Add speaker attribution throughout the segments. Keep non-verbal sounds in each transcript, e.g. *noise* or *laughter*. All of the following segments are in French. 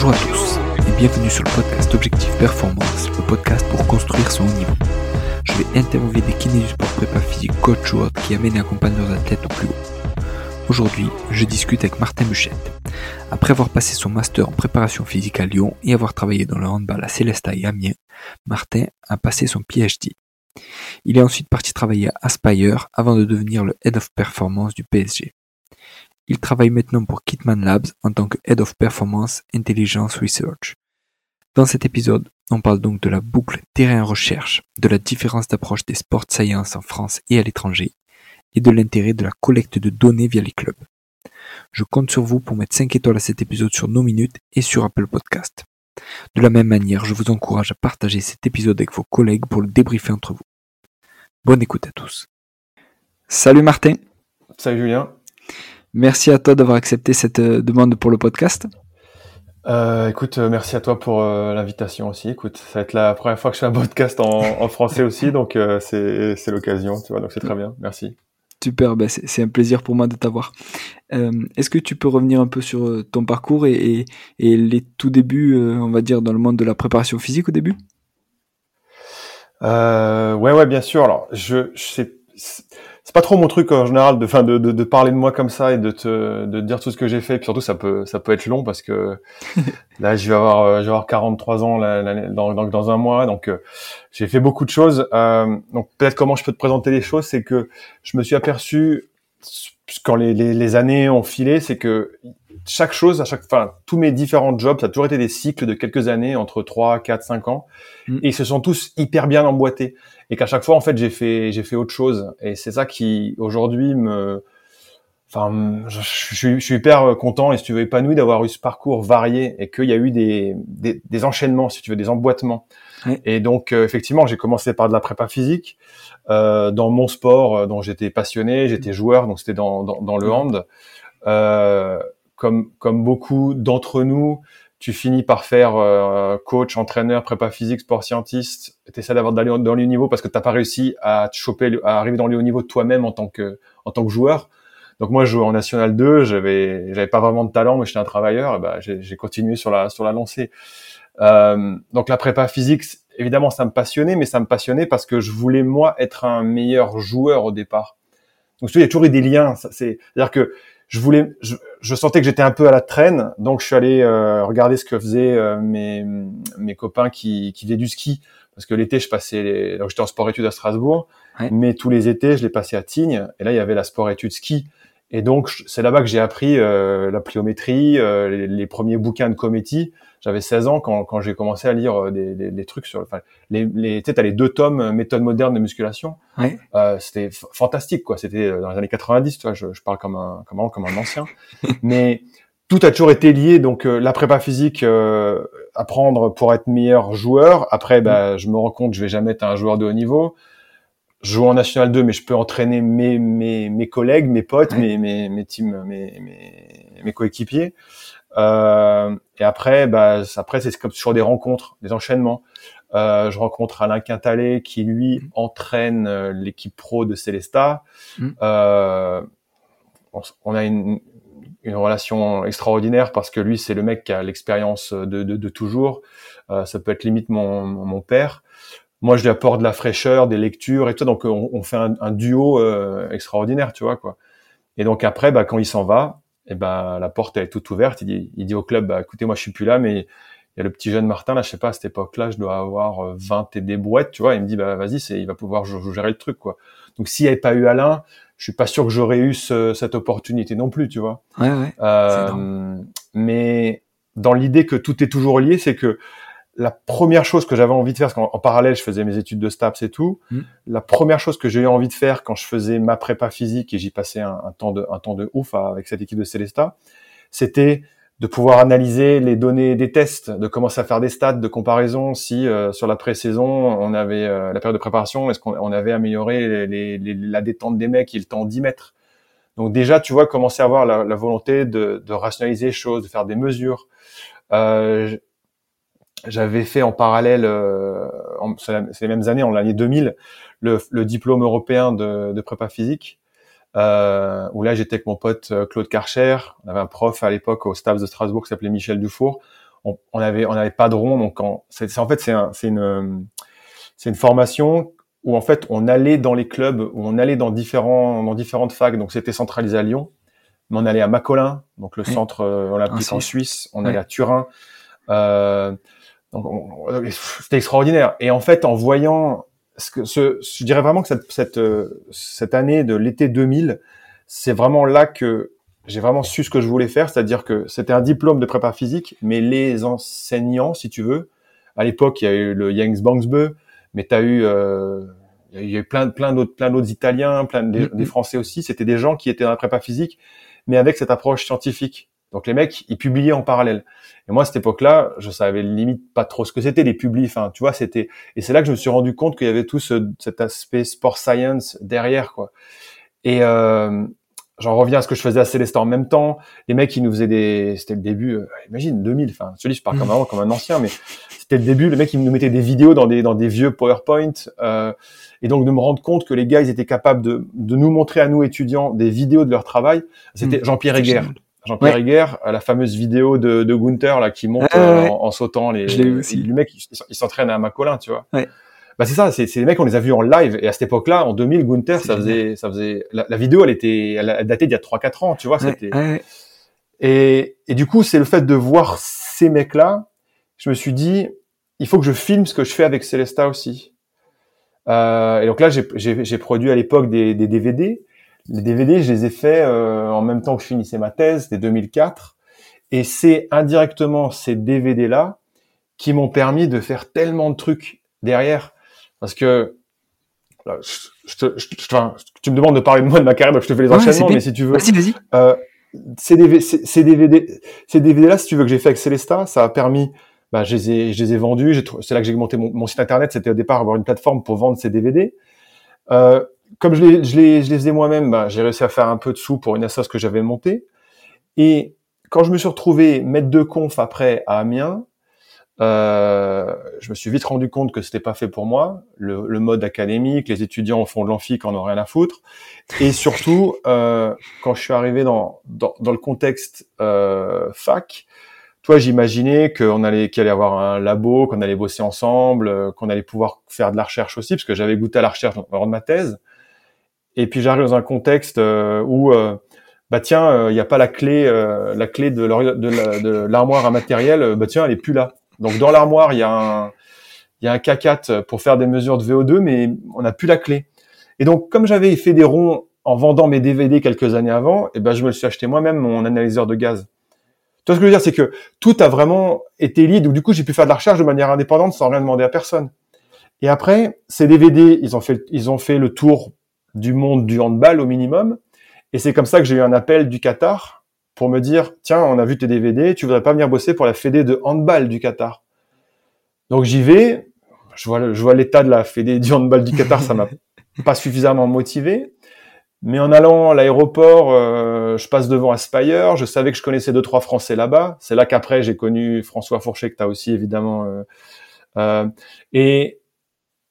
Speaker 1: Bonjour à tous et bienvenue sur le podcast Objectif Performance, le podcast pour construire son haut niveau. Je vais interviewer des kinés du sport prépa physique, coach ou autres qui amènent et accompagnent leurs athlètes au plus haut. Aujourd'hui, je discute avec Martin Buchette. Après avoir passé son master en préparation physique à Lyon et avoir travaillé dans le handball à Célestat et Amiens, Martin a passé son PhD. Il est ensuite parti travailler à Aspire avant de devenir le Head of Performance du PSG. Il travaille maintenant pour Kitman Labs en tant que Head of Performance Intelligence Research. Dans cet épisode, on parle donc de la boucle terrain-recherche, de la différence d'approche des sports science en France et à l'étranger, et de l'intérêt de la collecte de données via les clubs. Je compte sur vous pour mettre 5 étoiles à cet épisode sur nos minutes et sur Apple Podcast. De la même manière, je vous encourage à partager cet épisode avec vos collègues pour le débriefer entre vous. Bonne écoute à tous. Salut Martin.
Speaker 2: Salut Julien.
Speaker 1: Merci à toi d'avoir accepté cette euh, demande pour le podcast.
Speaker 2: Euh, écoute, euh, merci à toi pour euh, l'invitation aussi. Écoute, ça va être la première fois que je fais un podcast en, en français aussi, *laughs* donc euh, c'est l'occasion, tu vois, donc c'est très bien. Merci.
Speaker 1: Super, bah c'est un plaisir pour moi de t'avoir. Est-ce que tu peux revenir un peu sur ton parcours et, et, et les tout débuts, on va dire, dans le monde de la préparation physique au début?
Speaker 2: Ouais, ouais, bien sûr. Alors, je, je sais, c'est pas trop mon truc en général de, fin, de, de, de parler de moi comme ça et de te, de dire tout ce que j'ai fait. Puis surtout, ça peut, ça peut être long parce que *laughs* là, je vais avoir, euh, je vais avoir 43 ans là, là, dans, dans, dans un mois, donc euh, j'ai fait beaucoup de choses. Euh, donc peut-être comment je peux te présenter les choses, c'est que je me suis aperçu quand les, les, les années ont filé, c'est que chaque chose, à chaque, enfin, tous mes différents jobs, ça a toujours été des cycles de quelques années, entre 3, 4, 5 ans,
Speaker 1: Mm.
Speaker 2: et ils se sont tous hyper bien emboîtés. Et qu'à chaque fois, en fait, j'ai fait, j'ai fait autre chose. Et c'est ça qui, aujourd'hui, me, enfin, je, je suis, je suis hyper content et si tu veux épanoui d'avoir eu ce parcours varié et qu'il y a eu des, des, des enchaînements, si tu veux, des emboîtements. Et donc, euh, effectivement, j'ai commencé par de la prépa physique euh, dans mon sport euh, dont j'étais passionné, j'étais joueur, donc c'était dans, dans, dans le hand. Euh, comme, comme beaucoup d'entre nous, tu finis par faire euh, coach, entraîneur, prépa physique, sport scientiste. Tu essaies d'avoir d'aller dans le haut niveau parce que t'as pas réussi à te choper, à arriver dans le haut niveau toi-même en tant que en tant que joueur. Donc moi, je jouais en National 2, j'avais j'avais pas vraiment de talent, mais j'étais un travailleur. Et ben, j'ai continué sur la sur la lancée. Euh, donc la prépa physique, évidemment, ça me passionnait, mais ça me passionnait parce que je voulais moi être un meilleur joueur au départ. Donc tu vois, il y a toujours eu des liens. c'est-à-dire que je voulais, je, je sentais que j'étais un peu à la traîne, donc je suis allé euh, regarder ce que faisaient euh, mes mes copains qui qui faisaient du ski, parce que l'été je passais, les, donc j'étais en sport-études à Strasbourg,
Speaker 1: Ouais.
Speaker 2: mais tous les étés je les passais à Tignes, et là il y avait la sport-études ski, et donc c'est là-bas que j'ai appris euh, la pliométrie, euh, les, les premiers bouquins de Cometti. J'avais 16 ans quand quand j'ai commencé à lire euh, des, des, des trucs sur, enfin les les, tu sais, t'as les deux tomes euh, méthode moderne de musculation.
Speaker 1: Ouais.
Speaker 2: Euh, c'était fantastique quoi c'était euh, dans les années 90 tu vois je, je parle comme un comme un, comme un ancien *laughs* mais tout a toujours été lié donc euh, la prépa physique euh, apprendre pour être meilleur joueur après bah, je me rends compte que je vais jamais être un joueur de haut niveau joue en national 2 mais je peux entraîner mes mes, mes collègues mes potes
Speaker 1: Ouais.
Speaker 2: mes mes mes teams mes mes, mes coéquipiers euh, et après bah après c'est comme sur des rencontres des enchaînements euh, je rencontre Alain Quintalet qui lui entraîne euh, l'équipe pro de Célestat.
Speaker 1: Mm.
Speaker 2: Euh, on, a une, une relation extraordinaire parce que lui c'est le mec qui a l'expérience de, de, de toujours. Euh, ça peut être limite mon mon père. Moi je lui apporte de la fraîcheur, des lectures et tout. Donc on, on fait un, un duo euh, extraordinaire, tu vois quoi. Et donc après bah, quand il s'en va, et ben la porte elle est toute ouverte. Il dit, il dit au club bah, écoutez moi je suis plus là mais il y a le petit jeune Martin, là, je sais pas, à cette époque-là, je dois avoir euh, 20 et des brouettes, tu vois. Il me dit, bah, vas-y, c'est, il va pouvoir gérer le truc, quoi. Donc, s'il n'y avait pas eu Alain, je suis pas sûr que j'aurais eu ce- cette opportunité non plus, tu vois.
Speaker 1: Ouais, ouais.
Speaker 2: Euh, mais dans l'idée que tout est toujours lié, c'est que la première chose que j'avais envie de faire, parce qu'en en parallèle, je faisais mes études de STAPS et tout,
Speaker 1: Mm.
Speaker 2: la première chose que j'ai eu envie de faire quand je faisais ma prépa physique et j'y passais un, un temps de, un temps de ouf avec cette équipe de Célesta, c'était de pouvoir analyser les données des tests, de commencer à faire des stats de comparaison si euh, sur la pré-saison on avait euh, la période de préparation, est-ce qu'on on avait amélioré les, les- la détente des mecs et le temps 10 mètres. Donc déjà, tu vois, commencer à avoir la, la volonté de, de rationaliser les choses, de faire des mesures. Euh, j'avais fait en parallèle, euh, en- c'est les mêmes années, en l'année 2000, le, le diplôme européen de, de prépa physique, euh, où là j'étais avec mon pote euh, Claude Karcher, on avait un prof à l'époque au STAPS de Strasbourg qui s'appelait Michel Dufour. on, on avait on n'avait pas de rond, donc c'est en fait c'est un, c'est une c'est une formation où en fait on allait dans les clubs, où on allait dans différents dans différentes facs, donc c'était centralisé à Lyon, mais on allait à Macolin, donc le centre euh, olympique ah, en Suisse, on allait à Turin. Euh, c'était extraordinaire. Et en fait, en voyant ce que ce, je dirais vraiment que cette, cette, euh, cette année de l'été 2000, c'est vraiment là que j'ai vraiment su ce que je voulais faire, c'est-à-dire que c'était un diplôme de prépa physique, mais les enseignants, si tu veux, à l'époque, il y a eu le Jens Bangsbø, mais tu as eu euh, il y a eu plein plein d'autres plein d'autres Italiens, plein mm-hmm. des Français aussi, c'était des gens qui étaient dans la prépa physique, mais avec cette approche scientifique. Donc les mecs, ils publiaient en parallèle. Et moi, à cette époque-là, je savais limite pas trop ce que c'était les publis. Enfin, tu vois, c'était. Et c'est là que je me suis rendu compte qu'il y avait tout ce, cet aspect sport science derrière, quoi. Et euh, j'en reviens à ce que je faisais à Célestin en même temps. Les mecs, ils nous faisaient des. C'était le début. Euh, imagine 2000. Enfin, celui je parle comme un, comme un ancien, mais c'était le début. Les mecs, ils nous mettaient des vidéos dans des dans des vieux PowerPoint. Euh, et donc de me rendre compte que les gars, ils étaient capables de, de nous montrer à nous étudiants des vidéos de leur travail. C'était mmh. Jean-Pierre Heger. Jean-Pierre Heger, la fameuse vidéo de, de Gunther là qui monte euh, en, sautant les. Je Le mec, il, s'entraîne à Macolin, tu vois. Ouais. Bah c'est ça, c'est les mecs on les a vus en live et à cette époque-là, en 2000, Gunther, ça faisait, ça faisait, la, vidéo, elle était, elle, datait d'il y a 3-4 ans, tu vois. C'était. Et, et du coup, c'est le fait de voir ces mecs-là, je me suis dit, il faut que je filme ce que je fais avec Celesta aussi. Euh, et donc là, j'ai produit à l'époque des, des, DVD. Les DVD, je les ai faits euh, en même temps que je finissais ma thèse, c'était 2004. Et c'est indirectement ces DVD-là qui m'ont permis de faire tellement de trucs derrière. Parce que je, te, je, enfin, tu me demandes de parler de moi, de ma carrière, donc je te fais les enchaînements, mais si tu veux.
Speaker 1: Vas-y, vas-y.
Speaker 2: Euh, ces ces DVD, ces DVD-là, si tu veux que j'ai fait avec Celesta, ça a permis bah, je les ai, je les ai vendus. C'est là que j'ai monté mon, mon, site internet. C'était au départ avoir une plateforme pour vendre ces DVD. Euh, comme je les, je les, je les faisais moi-même, bah, j'ai réussi à faire un peu de sous pour une association que j'avais montée. Et quand je me suis retrouvé maître de conf après à Amiens, euh, je me suis vite rendu compte que c'était pas fait pour moi. Le, le, mode académique, les étudiants fond de l'amphi quand on n'a rien à foutre. Et surtout, *laughs* euh, quand je suis arrivé dans, dans, dans le contexte euh, fac, toi, j'imaginais qu'on allait, qu'il allait avoir un labo, qu'on allait bosser ensemble, euh, qu'on allait pouvoir faire de la recherche aussi, parce que j'avais goûté à la recherche lors de ma thèse. Et puis j'arrive dans un contexte euh, où, euh, bah tiens, il n'y a pas la clé, la clé de l'armoire à matériel, bah tiens, elle est plus là. Donc dans l'armoire, il y a un, il y a un K4 pour faire des mesures de VO2, mais on n'a plus la clé. Et donc, comme j'avais fait des ronds en vendant mes DVD quelques années avant, eh ben je me suis acheté moi-même mon analyseur de gaz. Tu vois ce que je veux dire, c'est que tout a vraiment été lié. Donc du coup, j'ai pu faire de la recherche de manière indépendante sans rien demander à personne. Et après, ces DVD, ils ont fait, ils ont fait le tour du monde du handball au minimum. Et c'est comme ça que j'ai eu un appel du Qatar pour me dire, tiens, on a vu tes DVD, tu voudrais pas venir bosser pour la fédé de handball du Qatar. Donc j'y vais, je vois, je vois l'état de la fédé du handball du Qatar, ça m'a *laughs* pas suffisamment motivé. Mais en allant à l'aéroport, euh, je passe devant Aspire. Je savais que je connaissais deux trois Français là-bas. C'est là, qu'après j'ai connu François Fourchet que tu as aussi évidemment. Euh, euh, et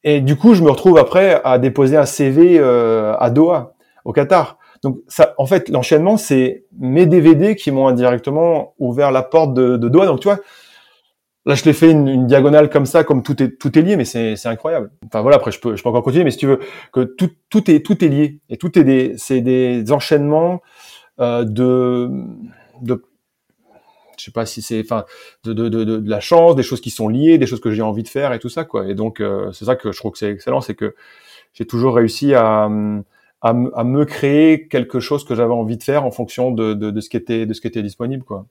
Speaker 2: et du coup, je me retrouve après à déposer un CV euh, à Doha, au Qatar. Donc ça, en fait, l'enchaînement, c'est mes DVD qui m'ont indirectement ouvert la porte de, Doha. Donc tu vois, Là, je l'ai fait une, une, diagonale comme ça, comme tout est tout est lié, mais c'est c'est incroyable. Enfin voilà, après je peux je peux encore continuer, mais si tu veux que tout tout est tout est lié et tout est des c'est des enchaînements euh, de de sais pas si c'est enfin de, de, de, de, la chance, des choses qui sont liées, des choses que j'ai envie de faire et tout ça quoi. Et donc euh, c'est ça que je trouve que c'est excellent, c'est que j'ai toujours réussi à, à, à me créer quelque chose que j'avais envie de faire en fonction de, de, ce qui était de ce qui était disponible quoi.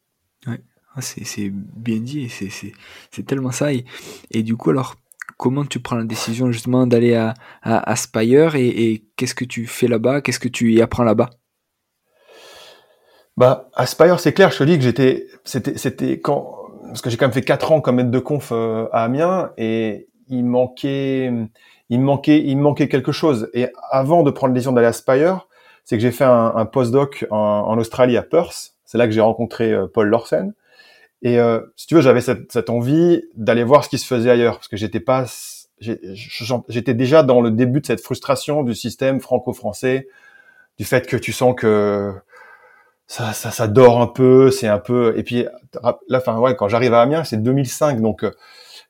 Speaker 1: Ouais. Ah, c'est bien dit, c'est tellement ça. Et, et, du coup, alors, comment tu prends la décision justement d'aller à, à, Aspire et, et qu'est-ce que tu fais là-bas? Qu'est-ce que tu y apprends là-bas?
Speaker 2: Bah, Aspire, c'est clair, je te dis que j'étais, c'était, c'était quand, parce que j'ai quand même fait quatre ans comme maître de conf euh, à Amiens et il manquait, il manquait, il manquait quelque chose. Et avant de prendre la décision d'aller à Aspire, c'est que j'ai fait un, un postdoc en, en, Australie à Perth. C'est là que j'ai rencontré euh, Paul Lorsen. Et euh, si tu veux, j'avais cette, cette envie d'aller voir ce qui se faisait ailleurs, parce que j'étais pas, j'étais déjà dans le début de cette frustration du système franco-français, du fait que tu sens que ça, ça, ça dort un peu, c'est un peu. Et puis là, enfin ouais, quand j'arrive à Amiens, c'est 2005, donc euh,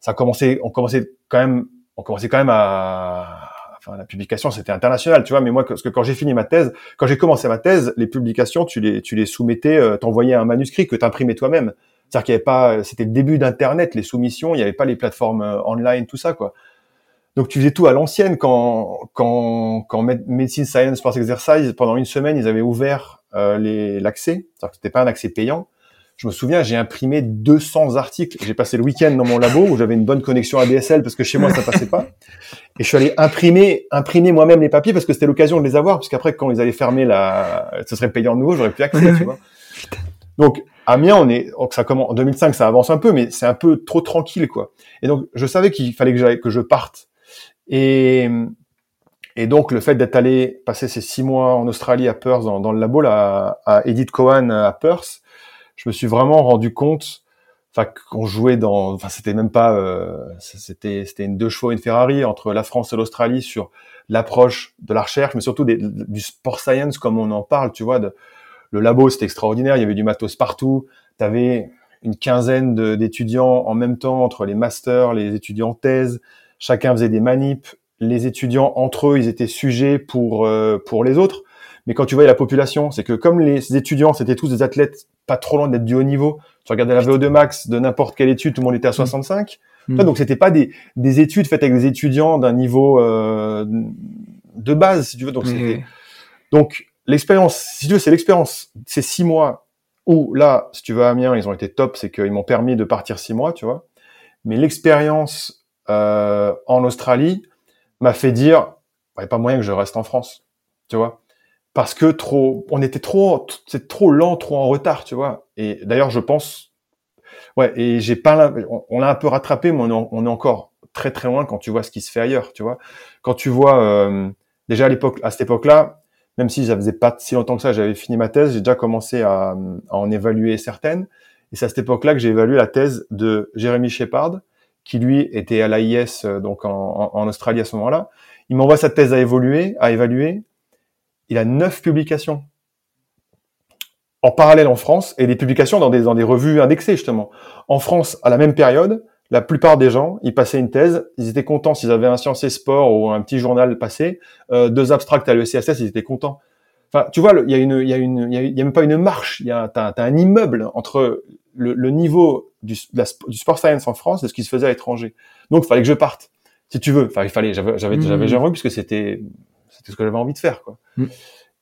Speaker 2: ça a commencé, on commençait quand même, on commençait quand même à, enfin la publication, c'était international, tu vois. Mais moi, parce que quand j'ai fini ma thèse, quand j'ai commencé ma thèse, les publications, tu les, tu les soumettais, euh, t'envoyais un manuscrit que t'imprimais toi-même. C'est-à-dire qu'il y avait pas, c'était le début d'Internet, les soumissions, il n'y avait pas les plateformes euh, online, tout ça, quoi. Donc tu faisais tout à l'ancienne quand quand quand Medicine Science Sports Exercise pendant une semaine ils avaient ouvert euh, les l'accès, c'est-à-dire que c'était pas un accès payant. Je me souviens, j'ai imprimé 200 articles. J'ai passé le week-end dans mon labo où j'avais une bonne connexion ADSL parce que chez moi ça passait pas. Et je suis allé imprimer imprimer moi-même les papiers parce que c'était l'occasion de les avoir parce qu'après quand ils allaient fermer la, ce serait payant de nouveau, j'aurais plus accès, tu vois. Donc Amiens, on est, ça commence en 2005, ça avance un peu, mais c'est un peu trop tranquille, quoi. Et donc, je savais qu'il fallait que, que je parte et, et donc, le fait d'être allé passer ces six mois en Australie à Perth, dans, le labo, là, à Edith Cohen à Perth, je me suis vraiment rendu compte, enfin, qu'on jouait dans, enfin, c'était même pas, euh, c'était, c'était une deux chevaux, une Ferrari entre la France et l'Australie sur l'approche de la recherche, mais surtout du sport science comme on en parle, tu vois. Le labo, c'était extraordinaire. Il y avait du matos partout. Tu avais une quinzaine d'étudiants en même temps entre les masters, les étudiants thèse chacun faisait des manips, les étudiants entre eux, ils étaient sujets pour euh, pour les autres. Mais quand tu voyais la population, c'est que comme les étudiants, c'était tous des athlètes pas trop loin d'être du haut niveau. Tu regardais la VO2 max de n'importe quelle étude, tout le monde était à 65. Mm. Mm. Donc c'était pas des, des études faites avec des étudiants d'un niveau euh, de base, si tu veux. Donc donc l'expérience, si tu veux, c'est l'expérience. Ces six mois où là, si tu veux à Amiens, ils ont été top, c'est qu'ils m'ont permis de partir six mois, tu vois. Mais l'expérience euh, en Australie m'a fait dire, il n'y a pas moyen que je reste en France, tu vois, parce que trop, on était trop, c'est trop lent, trop en retard, tu vois. Et d'ailleurs, je pense, ouais, et j'ai pas, on, l'a un peu rattrapé, mais on est, encore très très loin quand tu vois ce qui se fait ailleurs, tu vois. Quand tu vois, euh, déjà à l'époque, à cette époque-là, même si ça faisait pas si longtemps que ça, j'avais fini ma thèse, j'ai déjà commencé à, à, en évaluer certaines. Et c'est à cette époque-là que j'ai évalué la thèse de Jérémy Shepard, qui lui était à l'AIS, euh, donc en, en, Australie à ce moment-là. Il m'envoie sa thèse à évoluer, à évaluer. Il a neuf publications en parallèle en France et des publications dans des, dans des revues indexées justement. En France, à la même période, la plupart des gens, ils passaient une thèse, ils étaient contents s'ils avaient un Sciences et Sport ou un petit journal passé, euh, deux abstracts à l'ECSS, ils étaient contents. Enfin, tu vois, il y a une, il y a une, il y a, même pas une marche, il y a, t'as, un immeuble entre le, le niveau du, du, sport science en France et ce qui se faisait à l'étranger. Donc, il fallait que je parte, si tu veux. Enfin, il fallait, j'avais, j'avais, mmh. j'avais puisque c'était, c'était ce que j'avais envie de faire, quoi. Mmh.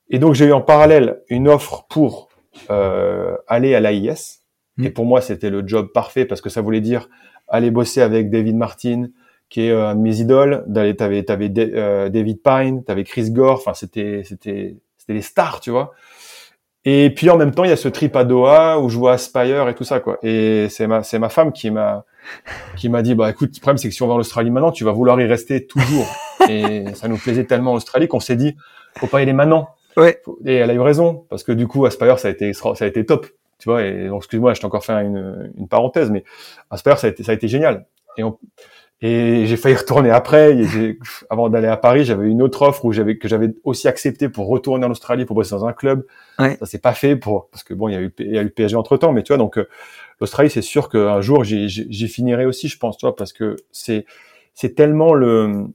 Speaker 2: Et donc, j'ai eu en parallèle une offre pour euh, aller à l'AIS. Mmh. Et pour moi, c'était le job parfait parce que ça voulait dire aller bosser avec David Martin, qui est euh, un de mes idoles. D'aller, t'avais, t'avais euh, David Pine, t'avais Chris Gore. Enfin, c'était, c'était, c'était les stars, tu vois. Et puis en même temps, il y a ce trip à Doha où je vois Aspire et tout ça, quoi. Et c'est ma, c'est ma femme qui m'a, qui m'a dit, bah écoute, le problème c'est que si on va en Australie maintenant, tu vas vouloir y rester toujours. *laughs* et ça nous plaisait tellement en Australie qu'on s'est dit, faut pas y aller maintenant.
Speaker 1: Ouais.
Speaker 2: Et elle a eu raison parce que du coup, Aspire, ça a été, ça a été top, tu vois. Et donc, excuse-moi, je t'ai encore fait une, une parenthèse, mais Aspire, ça a été, ça a été génial. Et on, et j'ai failli retourner après. *laughs* avant d'aller à Paris, j'avais une autre offre où j'avais que j'avais aussi accepté pour retourner en Australie pour bosser dans un club.
Speaker 1: Ouais.
Speaker 2: Ça s'est pas fait pour parce que bon, il y a eu il y a eu PSG entre temps, mais tu vois donc euh, l'Australie, c'est sûr qu'un jour j'y finirai aussi, je pense, tu vois, parce que c'est c'est tellement le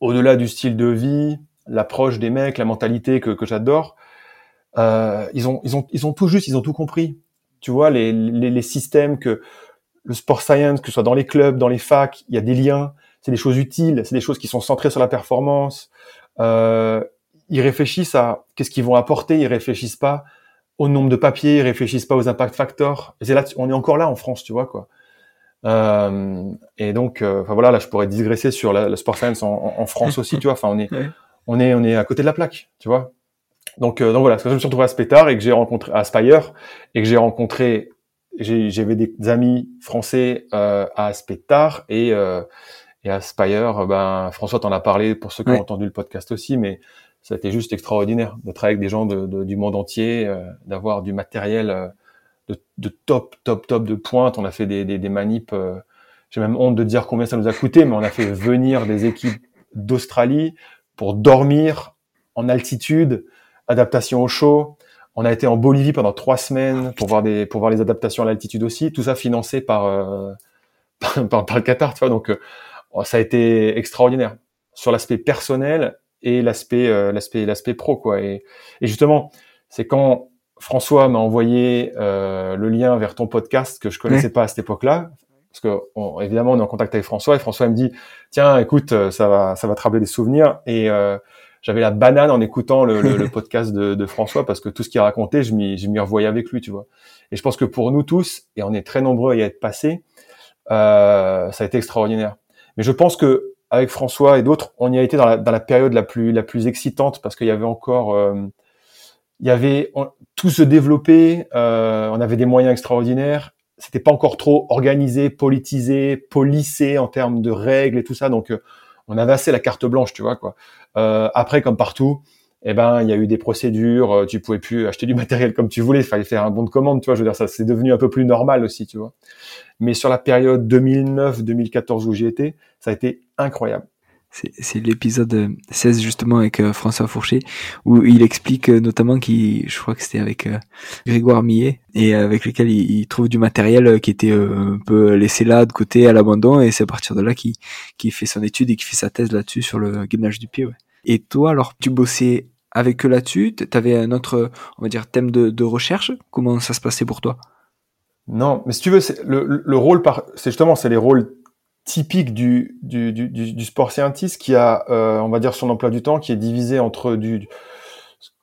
Speaker 2: au-delà du style de vie, l'approche des mecs, la mentalité que que j'adore. Euh, ils ont ils ont ils ont tout juste, ils ont tout compris. Tu vois les les, les systèmes que le sport science, que ce soit dans les clubs, dans les facs, il y a des liens, c'est des choses utiles, c'est des choses qui sont centrées sur la performance. Euh, ils réfléchissent à qu'est-ce qu'ils vont apporter, ils réfléchissent pas au nombre de papiers, ils réfléchissent pas aux impact factors. Et c'est là, on est encore là en France, tu vois quoi. Euh, et donc, euh, enfin voilà, là, je pourrais digresser sur la, le sport science en, en, France aussi, tu vois. Enfin, on est, *laughs* on est, on est à côté de la plaque, tu vois. Donc, euh, donc voilà, parce que je me suis retrouvé à Spétard et que j'ai rencontré à Spire et que j'ai rencontré j'avais des amis français euh, à Spectar et, euh, et à Spire. Ben, François t'en a parlé pour ceux qui ont entendu le podcast aussi, mais ça a été juste extraordinaire de travailler avec des gens de, de, du monde entier, euh, d'avoir du matériel euh, de, de, top, top, top de pointe. On a fait des, des, des manips. Euh, j'ai même honte de dire combien ça nous a coûté, mais on a fait venir des équipes d'Australie pour dormir en altitude, adaptation au chaud, On a été en Bolivie pendant trois semaines pour voir des pour voir les adaptations à l'altitude aussi. Tout ça financé par euh, *laughs* par, par, le Qatar, tu vois. Donc euh, ça a été extraordinaire sur l'aspect personnel et l'aspect euh, l'aspect l'aspect pro quoi. Et, et justement, c'est quand François m'a envoyé euh, le lien vers ton podcast que je connaissais pas à cette époque-là, parce que on, évidemment on est en contact avec François et François me dit tiens écoute euh, ça va ça va te rappeler des souvenirs et euh, j'avais la banane en écoutant le, podcast de, François parce que tout ce qu'il racontait je m'y revoyais avec lui tu vois. Et je pense que pour nous tous et on est très nombreux à y être passés euh, ça a été extraordinaire. Mais je pense que avec François et d'autres on y a été dans la, période la plus excitante parce qu'il y avait encore euh, il y avait tout se développait, euh, on avait des moyens extraordinaires. C'était pas encore trop organisé, politisé, policé en termes de règles et tout ça. Donc, on avait assez la carte blanche, tu vois quoi. Euh, après, comme partout, eh ben, il y a eu des procédures. Euh, tu pouvais plus acheter du *laughs* matériel comme tu voulais. Il fallait faire un bon de commande, tu vois. Je veux dire, ça, c'est devenu un peu plus normal aussi, tu vois. Mais sur la période 2009-2014 où j'y étais, ça a été incroyable
Speaker 1: c'est l'épisode 16 justement avec euh, François Fourché où il explique euh, notamment qu'il je crois que c'était avec euh, Grégoire Millet et avec lequel il, trouve du matériel qui était un peu laissé là de côté à l'abandon et c'est à partir de là qu'il qu'il fait son étude et qu'il fait sa thèse là-dessus sur le gainage du pied ouais. et toi alors tu bossais avec eux là-dessus? Tu avais un autre on va dire thème de, de recherche? Comment ça se passait pour toi?
Speaker 2: Non, mais si tu veux, le, le rôle par, c'est justement, c'est les rôles typique du, du, du, sport scientiste qui a, euh, on va dire, son emploi du temps qui est divisé entre du,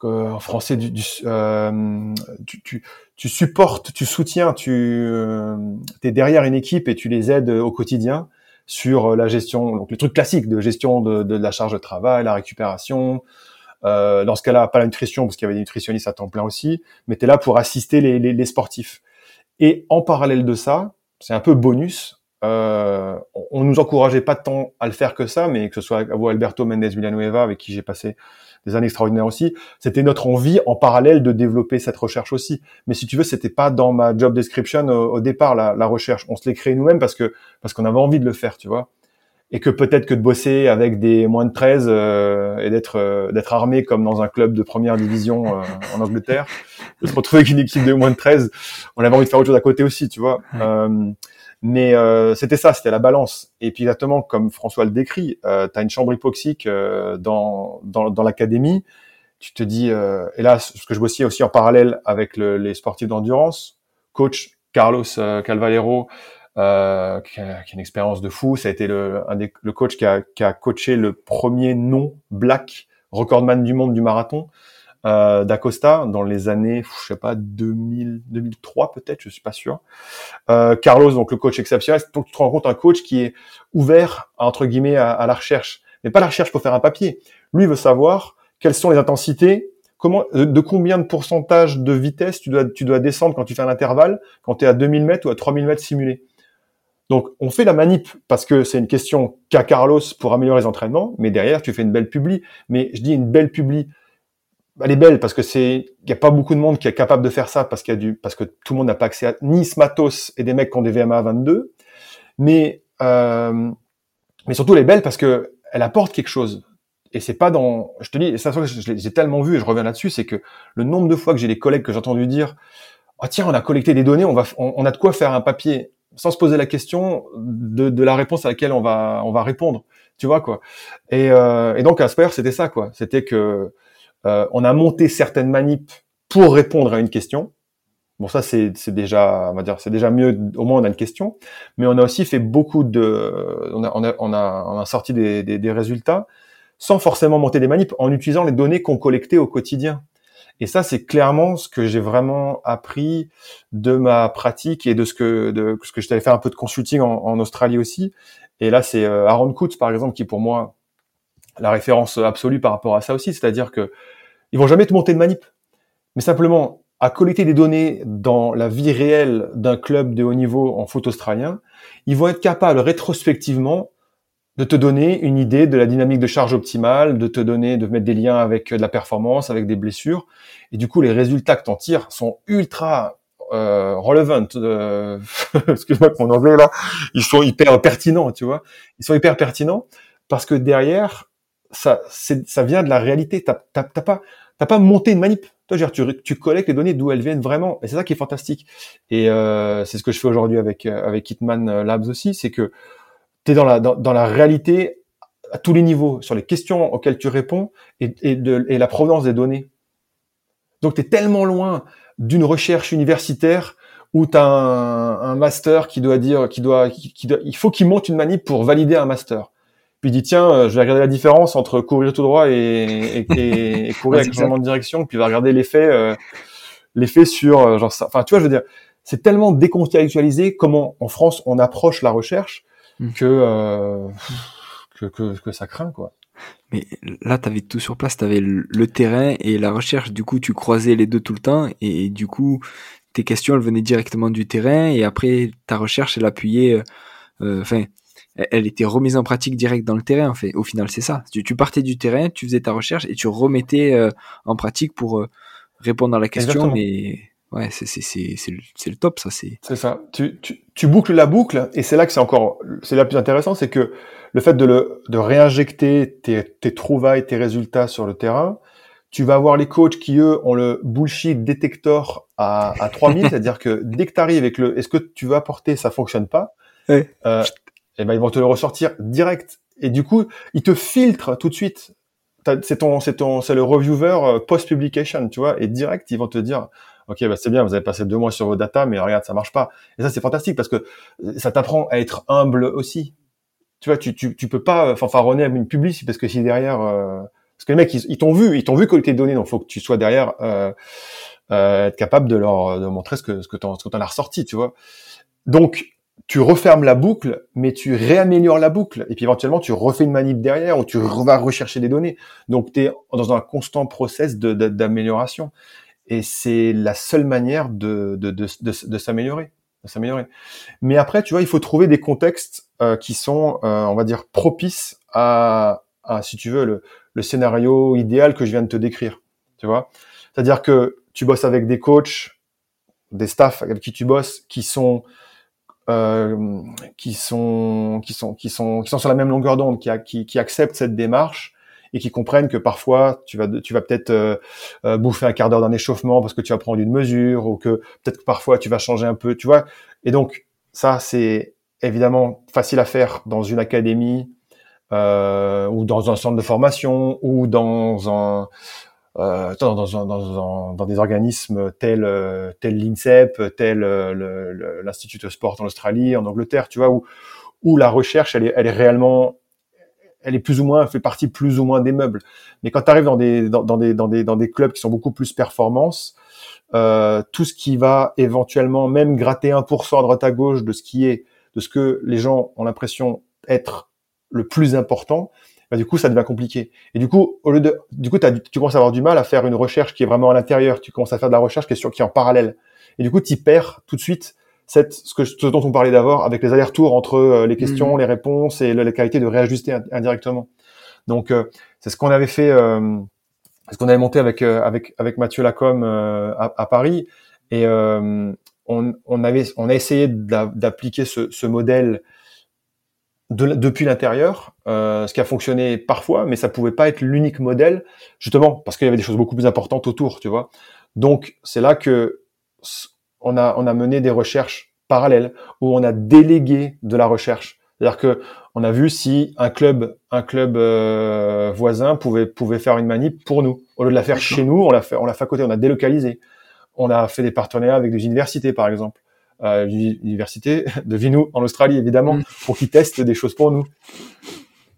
Speaker 2: en français, euh, tu, tu, tu, supportes, tu soutiens, tu euh, es derrière une équipe et tu les aides au quotidien sur la gestion, donc les trucs classiques de gestion de, la charge de travail, la récupération. Dans ce cas-là, pas la nutrition parce qu'il y avait des nutritionnistes à temps plein aussi, mais tu es là pour assister les sportifs. Et en parallèle de ça, c'est un peu bonus, euh, on nous encourageait pas tant à le faire que ça, mais que ce soit avec Alberto Mendes Villanueva, avec qui j'ai passé des années extraordinaires aussi, c'était notre envie en parallèle de développer cette recherche aussi. Mais si tu veux, c'était pas dans ma job description au, départ la, recherche. On se l'est créé nous-mêmes parce que parce qu'on avait envie de le faire, tu vois. Et que peut-être que de bosser avec des moins de 13 euh, et d'être euh, d'être armé comme dans un club de première division en Angleterre, de se retrouver avec une équipe de moins de 13, on avait envie de faire autre chose à côté aussi, tu vois. Mais euh, c'était ça, c'était la balance. Et puis exactement comme François le décrit, euh, tu as une chambre hypoxique euh, dans, dans, dans l'académie. Tu te dis, euh, et là, ce que je bossais aussi en parallèle avec le, les sportifs d'endurance, coach Carlos euh, Calvalero, euh, qui, a, qui, a, une expérience de fou. Ça a été le, un des, le coach qui a, qui a coaché le premier non black recordman du monde du marathon euh, d'Acosta dans les années, je sais pas, 2000, 2003 peut-être, je suis pas sûr. Euh, Carlos, donc le coach exceptionnel, donc tu te rends compte un coach qui est ouvert entre guillemets à, la recherche, mais pas la recherche pour faire un papier. Lui veut savoir quelles sont les intensités, comment, de, combien de pourcentage de vitesse tu dois, tu dois descendre quand tu fais un intervalle, quand tu es à 2000 mètres ou à 3000 mètres simulés. Donc, on fait la manip parce que c'est une question qu'a Carlos pour améliorer les entraînements, mais derrière, tu fais une belle publi. Mais je dis une belle publi elle est belle parce que c'est y a pas beaucoup de monde qui est capable de faire ça parce qu'il y a du parce que tout le monde n'a pas accès à ni ce et des mecs qui ont des VMA 22 mais euh, mais surtout elle est belle parce que elle apporte quelque chose. Et c'est pas dans je te dis et ça j'ai tellement vu et je reviens là-dessus c'est que le nombre de fois que j'ai des collègues que j'ai entendu dire oh tiens on a collecté des données on va on, a de quoi faire un papier sans se poser la question de, de, la réponse à laquelle on va on va répondre. Tu vois quoi. Et, euh, et donc Asper c'était ça quoi. C'était que euh, on a monté certaines manips pour répondre à une question. Bon, ça c'est déjà, on va dire, c'est déjà mieux. Au moins on a une question, mais on a aussi fait beaucoup de, on a on a on a, sorti des, des, résultats sans forcément monter des manips, en utilisant les données qu'on collectait au quotidien. Et ça, c'est clairement ce que j'ai vraiment appris de ma pratique et de ce que de ce que je t'avais fait un peu de consulting en, Australie aussi. Et là, c'est euh, Aaron Coutts, par exemple, qui pour moi la référence absolue par rapport à ça aussi, c'est-à-dire que ils vont jamais te monter de manip, mais simplement à collecter des données dans la vie réelle d'un club de haut niveau en foot australien, ils vont être capables rétrospectivement de te donner une idée de la dynamique de charge optimale, de te donner, de mettre des liens avec de la performance, avec des blessures. Et du coup, les résultats que tu en tires sont ultra euh, relevant. Euh, *laughs* Excuse-moi mon anglais là. Ils sont hyper pertinents, tu vois. Ils sont hyper pertinents parce que derrière, ça, ça vient de la réalité. T'as pas, t'as pas monté une manip. Toi, dire, tu, tu collectes les données d'où elles viennent vraiment, et c'est ça qui est fantastique. Et euh, c'est ce que je fais aujourd'hui avec euh, avec Hitman Labs aussi, c'est que tu es dans la dans, la réalité à tous les niveaux, sur les questions auxquelles tu réponds et, de, et la provenance des données. Donc tu es tellement loin d'une recherche universitaire où tu as un, master qui doit dire, qui doit, qui, doit, il faut qu'il monte une manip pour valider un master. Puis il dit tiens, euh, je vais regarder la différence entre courir tout droit et, et, et *laughs* courir avec changement de direction. Puis il va regarder l'effet, euh, l'effet sur euh, genre ça. Enfin, tu vois, je veux dire, c'est tellement décontextualisé comment en France on approche la recherche hmm. que, euh, que, que que ça craint quoi.
Speaker 1: Mais là, tu avais tout sur place, tu avais le terrain et la recherche, du coup, tu croisais les deux tout le temps, et, du coup, tes questions, elles venaient directement du terrain, et après, ta recherche, elle appuyait, euh, enfin, elle était remise en pratique direct dans le terrain, en fait. Au final, c'est ça. Tu, partais du terrain, tu faisais ta recherche, et tu remettais euh, en pratique pour répondre à la question, mais ouais, c'est le, le top, ça.
Speaker 2: C'est ça. Tu, tu, tu boucles la boucle, et c'est là que c'est encore, c'est là plus intéressant, c'est que le fait de, le, de réinjecter tes, tes trouvailles, tes résultats sur le terrain, tu vas avoir les coachs qui, eux, ont le bullshit detector à, à 3000, *laughs* c'est-à-dire que dès que tu arrives avec le « est-ce que tu veux apporter, ça fonctionne pas? Euh, et ben ils vont te le ressortir direct. Et du coup, ils te filtrent tout de suite. C'est ton, c'est ton, c'est le reviewer euh, post-publication, tu vois, et direct, ils vont te dire, ok, bah c'est bien, vous avez passé deux mois sur vos data, mais regarde, ça marche pas. Et ça, c'est fantastique parce que ça t'apprend à être humble aussi tu vois, tu, tu, tu peux pas fanfaronner avec une publicité parce que si derrière, euh, parce que les mecs ils, t'ont vu, ils t'ont vu collecter des données, donc faut que tu sois derrière euh, euh, être capable de leur de montrer ce que ce que t'en ce que t'en as ressorti, tu vois. Donc tu refermes la boucle, mais tu réaméliores la boucle, et puis éventuellement tu refais une manip derrière ou tu vas rechercher des données. Donc tu es dans un constant process d'amélioration, et c'est la seule manière de, de, de, de, de s'améliorer s'améliorer. Mais après, tu vois, il faut trouver des contextes euh, qui sont, euh, on va dire, propices à, à si tu veux, le, le, scénario idéal que je viens de te décrire. Tu vois, c'est-à-dire que tu bosses avec des coachs, des staffs avec qui tu bosses, qui sont euh, qui sont qui sont qui sont qui sont sur la même longueur d'onde, qui, qui, qui acceptent cette démarche et qui comprennent que parfois tu vas tu vas peut-être euh, euh, bouffer un quart d'heure d'un échauffement parce que tu vas prendre une mesure ou que peut-être que parfois tu vas changer un peu, tu vois. Et donc ça c'est évidemment facile à faire dans une académie euh, ou dans un centre de formation ou dans un dans, dans, dans, dans, des organismes tels tel l'INSEP, tel l'Institut de sport en Australie, en Angleterre, tu vois, où, où la recherche elle est, elle est réellement elle est plus ou moins, fait partie plus ou moins des meubles. Mais quand tu arrives dans des, dans, des, dans, des, dans des clubs qui sont beaucoup plus performance, euh, tout ce qui va éventuellement même gratter 1% à droite à gauche de ce qui est, de ce que les gens ont l'impression être le plus important, bah, du coup, ça devient compliqué. Et du coup, au lieu de, du coup, tu commences à avoir du mal à faire une recherche qui est vraiment à l'intérieur. Tu commences à faire de la recherche qui est, sur, qui est en parallèle. Et du coup, tu perds tout de suite cette, ce, que, ce dont on parlait d'abord, avec les allers-retours entre euh, les questions, mhm. les réponses et la, qualité de réajuster indirectement. Donc, euh, c'est ce qu'on avait fait, euh, ce qu'on avait monté avec avec avec Mathieu Lacombe à, à, Paris, et on, on avait on a essayé d'appliquer ce, ce modèle de, depuis l'intérieur, euh, ce qui a fonctionné parfois, mais ça pouvait pas être l'unique modèle, justement parce qu'il y avait des choses beaucoup plus importantes autour, tu vois. Donc c'est là que on a, on a mené des recherches parallèles où on a délégué de la recherche. C'est-à-dire que on a vu si un club, un club euh, voisin pouvait pouvait faire une manip pour nous. Au lieu de la faire chez nous, on l'a fait, on l'a fait à côté, on a délocalisé. On a fait des partenariats avec des universités, par exemple, euh, l'université de Vinou en Australie, évidemment, mm. pour qu'ils testent des choses pour nous.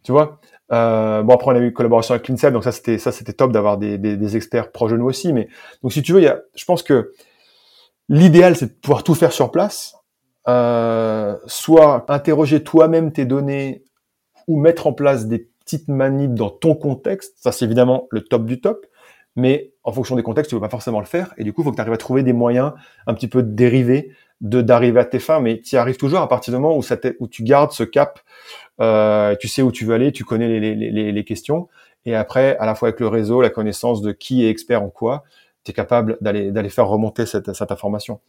Speaker 2: Tu vois? Euh, bon après on a eu une collaboration avec l'INSEP, donc ça c'était ça c'était top d'avoir des, des, des, experts proches de nous aussi. Mais donc si tu veux, il y a, je pense que L'idéal, c'est de pouvoir tout faire sur place, euh, soit interroger toi-même tes données ou mettre en place des petites manips dans ton contexte. Ça, c'est évidemment le top du top. Mais en fonction des contextes, tu ne peux pas forcément le faire. Et du coup, il faut que tu arrives à trouver des moyens un petit peu dérivés de d'arriver à tes fins. Mais tu arrives toujours à partir du moment où, ça où tu gardes ce cap. Euh, tu sais où tu veux aller, tu connais les, les, les, les questions. Et après, à la fois avec le réseau, la connaissance de qui est expert en quoi, capable d'aller d'aller faire remonter cette, cette information.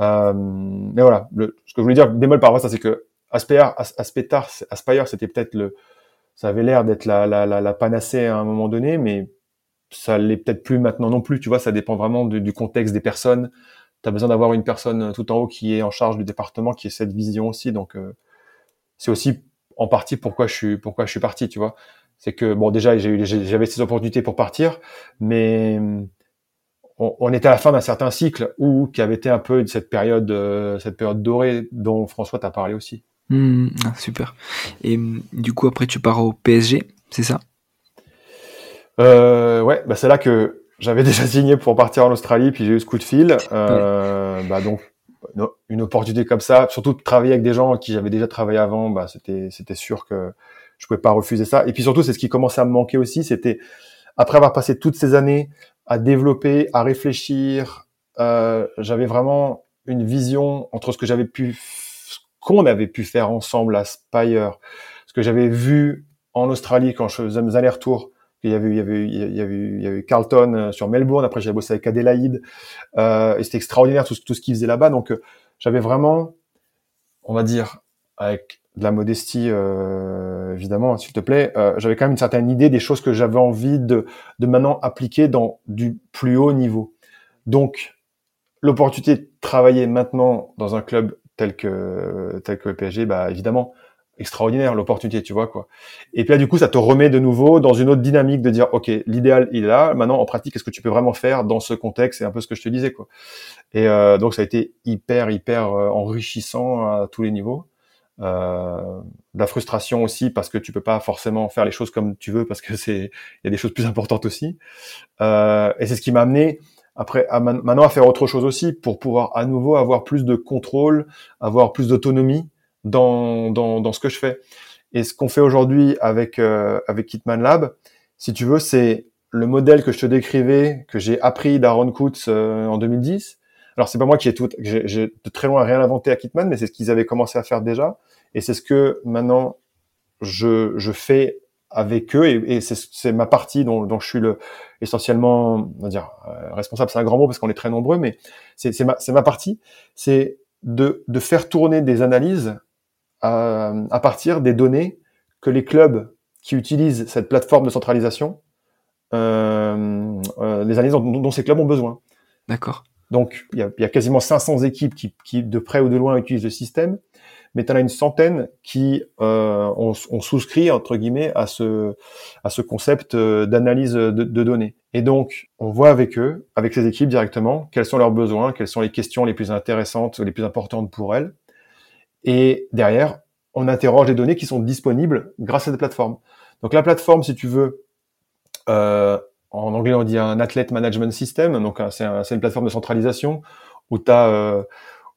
Speaker 2: Euh, mais voilà, le, ce que je voulais dire, bémol par rapport à ça, c'est que Aspire, Aspire, Aspire, c'était peut-être le, ça avait l'air d'être la, la, la, la, panacée à un moment donné, mais ça l'est peut-être plus maintenant non plus. Tu vois, ça dépend vraiment du, contexte des personnes. Tu as besoin d'avoir une personne tout en haut qui est en charge du département, qui ait cette vision aussi. Donc, euh, c'est aussi en partie pourquoi je suis pourquoi je suis parti. Tu vois, c'est que bon, déjà, j'avais ces opportunités pour partir, mais on, était à la fin d'un certain cycle où qui avait été un peu cette période, euh, cette période dorée dont François t'a parlé aussi.
Speaker 1: Mmh, super. Et du coup, après, tu pars au PSG, c'est ça?
Speaker 2: Euh, Ouais, bah c'est là que j'avais déjà *laughs* signé pour partir en Australie, puis j'ai eu ce coup de fil. Euh, bah donc une opportunité comme ça, surtout de travailler avec des gens avec qui j'avais déjà travaillé avant, bah c'était c'était sûr que je pouvais pas refuser ça. Et puis surtout, c'est ce qui commençait à me manquer aussi, c'était après avoir passé toutes ces années à développer, à réfléchir. Euh, j'avais vraiment une vision entre ce que j'avais pu, qu'on avait pu faire ensemble à Spire, ce que j'avais vu en Australie quand je faisais mes allers-retours. Il y avait, il y avait, il y avait, il y avait Carlton euh, sur Melbourne. Après, j'avais bossé avec Adélaïde. Euh, et c'était extraordinaire tout, tout ce qu'ils faisaient là-bas. Donc, euh, j'avais vraiment, on va dire, avec de la modestie, euh, évidemment, s'il te plaît, euh, j'avais quand même une certaine idée des choses que j'avais envie de, de maintenant appliquer dans du plus haut niveau. Donc, l'opportunité de travailler maintenant dans un club tel que tel que le PSG, bah évidemment, extraordinaire l'opportunité, tu vois quoi. Et puis là, du coup, ça te remet de nouveau dans une autre dynamique de dire, ok, l'idéal il est là. Maintenant, en pratique, qu'est-ce que tu peux vraiment faire dans ce contexte? C'est un peu ce que je te disais quoi. Et euh, donc, ça a été hyper hyper enrichissant à tous les niveaux euh, la frustration aussi parce que tu peux pas forcément faire les choses comme tu veux parce que *laughs* c'est il y a des choses plus importantes aussi. Euh, et c'est ce qui m'a amené après à maintenant à faire autre chose aussi pour pouvoir à nouveau avoir plus de contrôle, avoir plus d'autonomie dans, dans, dans ce que je fais. Et ce qu'on fait aujourd'hui avec euh, avec Kitman Lab, si tu veux, c'est le modèle que je te décrivais, que j'ai appris d'Aaron Kutz euh, en 2010, alors c'est pas moi qui ai tout, j'ai de très loin rien inventé à Kitman, mais c'est ce qu'ils avaient commencé à faire déjà, et c'est ce que maintenant je, je fais avec eux, et, et c'est ma partie dont, dont, je suis le essentiellement, on va dire euh, responsable, c'est un grand mot parce qu'on est très nombreux, mais c'est ma, ma partie, c'est de, de faire tourner des analyses à, à partir des données que les clubs qui utilisent cette plateforme de centralisation, euh, euh, les analyses dont, dont ces clubs ont besoin.
Speaker 1: D'accord.
Speaker 2: Donc, il y a, y a, quasiment 500 équipes qui, qui, de près ou de loin, utilisent le système, mais tu en as une centaine qui euh, ont, ont, souscrit, entre guillemets, à ce, à ce concept euh, d'analyse de, de, données. Et donc, on voit avec eux, avec ces équipes directement, quels sont leurs besoins, quelles sont les questions les plus intéressantes, les plus importantes pour elles. Et derrière, on interroge les données qui sont disponibles grâce à cette plateforme. Donc, la plateforme, si tu veux, euh, en anglais on dit un athlete management system, donc euh, c'est une plateforme de centralisation où tu euh,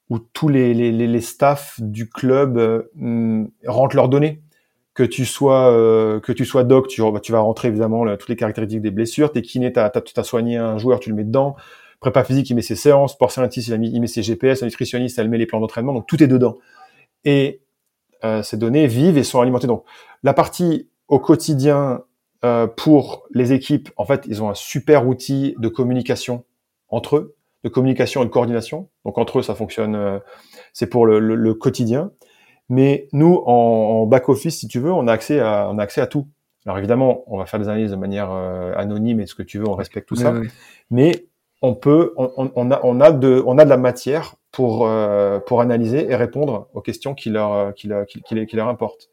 Speaker 2: où tous les, les, les, staffs du club euh, rentrent leurs données. Que tu sois euh, que tu sois doc, tu, vas rentrer évidemment toutes les caractéristiques des blessures. T'es kiné, t'as as, soigné un joueur, tu le mets dedans. Prépa physique, il met ses séances. Sport scientist, il, il met ses GPS. Un nutritionniste, elle met les plans d'entraînement. Donc tout est dedans. Et ces données vivent et sont alimentées. Donc la partie au quotidien euh, pour les équipes, en fait, ils ont un super outil de communication entre eux, de communication et de coordination. Donc entre eux, ça fonctionne, euh, c'est pour le, le, quotidien. Mais nous, en, en, back office, si tu veux, on a accès à, on a accès à tout. Alors évidemment, on va faire des analyses de manière euh, anonyme et ce que tu veux, on respecte tout ça. Mais on peut, on, on, a, on a de, on a de la matière pour pour analyser et répondre aux questions qui leur qui leur, qui, qui leur importent.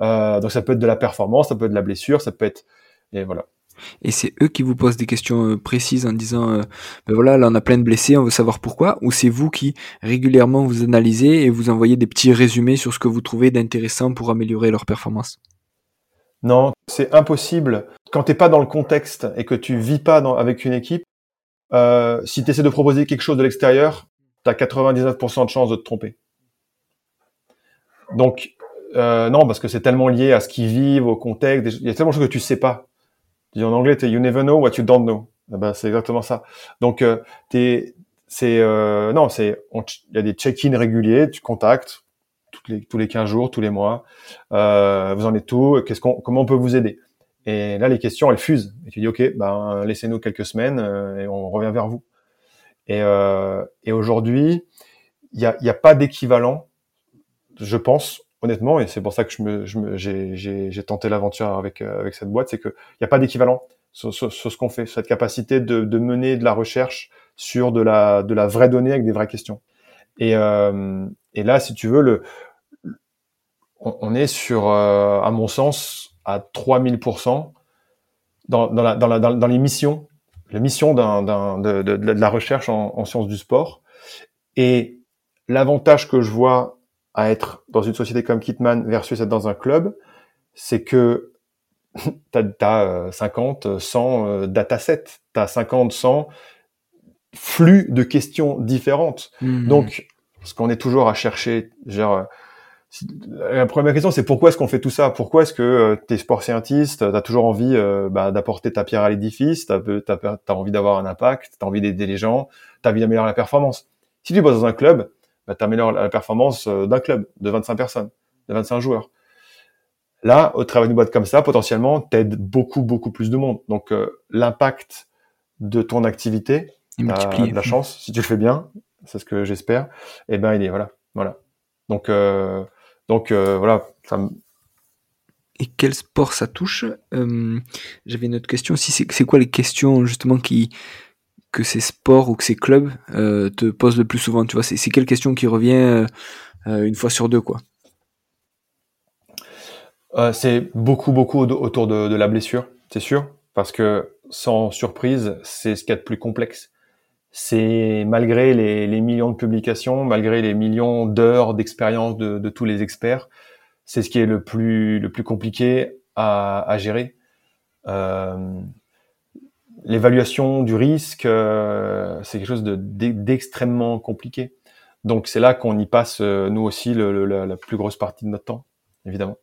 Speaker 2: Euh, donc ça peut être de la performance, ça peut être de la blessure, ça peut être et voilà.
Speaker 1: Et c'est eux qui vous posent des questions euh, précises en disant euh, ben voilà là on a plein de blessés, on veut savoir pourquoi, ou c'est vous qui régulièrement vous analysez et vous envoyez des petits résumés sur ce que vous trouvez d'intéressant pour améliorer leur performance?
Speaker 2: Non, c'est impossible. Quand t'es pas dans le contexte et que tu vis pas dans, avec une équipe, euh, si tu essaies de proposer quelque chose de l'extérieur, tu as 99% de chances de te tromper. Donc euh, non, parce que c'est tellement lié à ce qu'ils vivent, au contexte. Il y a tellement de choses que tu sais pas. dis en anglais, you never know what you don't know. Eh ben, c'est exactement ça. Donc, euh, c'est, euh, non, c'est, il y a des check-in réguliers, tu contactes toutes les, tous les 15 jours, tous les mois. Euh, vous en êtes tout Qu'est-ce qu'on, comment on peut vous aider? Et là, les questions, elles fusent. Et tu dis, ok, ben, laissez-nous quelques semaines euh, et on revient vers vous. Et, euh, et aujourd'hui, il y a, y a pas d'équivalent, je pense, honnêtement, et c'est pour ça que je me, j'ai, tenté l'aventure avec, euh, avec cette boîte, c'est qu'il n'y a pas d'équivalent sur, ce qu'on fait, cette capacité de, de, mener de la recherche sur de la, de la vraie donnée avec des vraies questions. Et, euh, et là, si tu veux, le, on, est sur, euh, à mon sens, à 3000% dans, dans, la, dans, la, dans, les missions, les missions d'un, de, de, de, la recherche en, en sciences du sport. Et l'avantage que je vois à être dans une société comme Kitman versus être dans un club, c'est que tu as, 50, 100 datasets, tu as 50, 100 flux de questions différentes. Mhm. Donc, ce qu'on est toujours à chercher, genre, la première question, c'est pourquoi est-ce qu'on fait tout ça? Pourquoi est-ce que euh, tu es sport scientiste, tu as toujours envie euh, bah, d'apporter ta pierre à l'édifice, tu as, envie d'avoir un impact, tu as envie d'aider les gens, tu as envie d'améliorer la performance. Si tu bosses dans un club, bah, tu améliores la performance euh, d'un club de 25 personnes, de 25 joueurs. Là, au travers d'une boîte comme ça, potentiellement, t'aides beaucoup, beaucoup plus de monde. Donc, euh, l'impact de ton activité, il de la chance, si tu le fais bien, c'est ce que j'espère, et eh ben, il est, voilà, voilà. Donc, euh, donc, voilà, ça
Speaker 1: Et quel sport ça touche? J'avais une autre question aussi, c'est quoi les questions, justement, qui, que ces sports ou que ces clubs euh, te posent le plus souvent? Tu vois, c'est quelle question qui revient euh, euh, une fois sur deux, quoi?
Speaker 2: C'est beaucoup, beaucoup autour de, la blessure, c'est sûr, parce que sans surprise, c'est ce qu'il y a de plus complexe. C'est malgré les, millions de publications, malgré les millions d'heures d'expérience de, tous les experts, c'est ce qui est le plus le plus compliqué à, gérer. Euh, l'évaluation du risque, euh, c'est quelque chose d'extrêmement compliqué. Donc c'est là qu'on y passe, euh, nous aussi, la, plus grosse partie de notre temps, évidemment.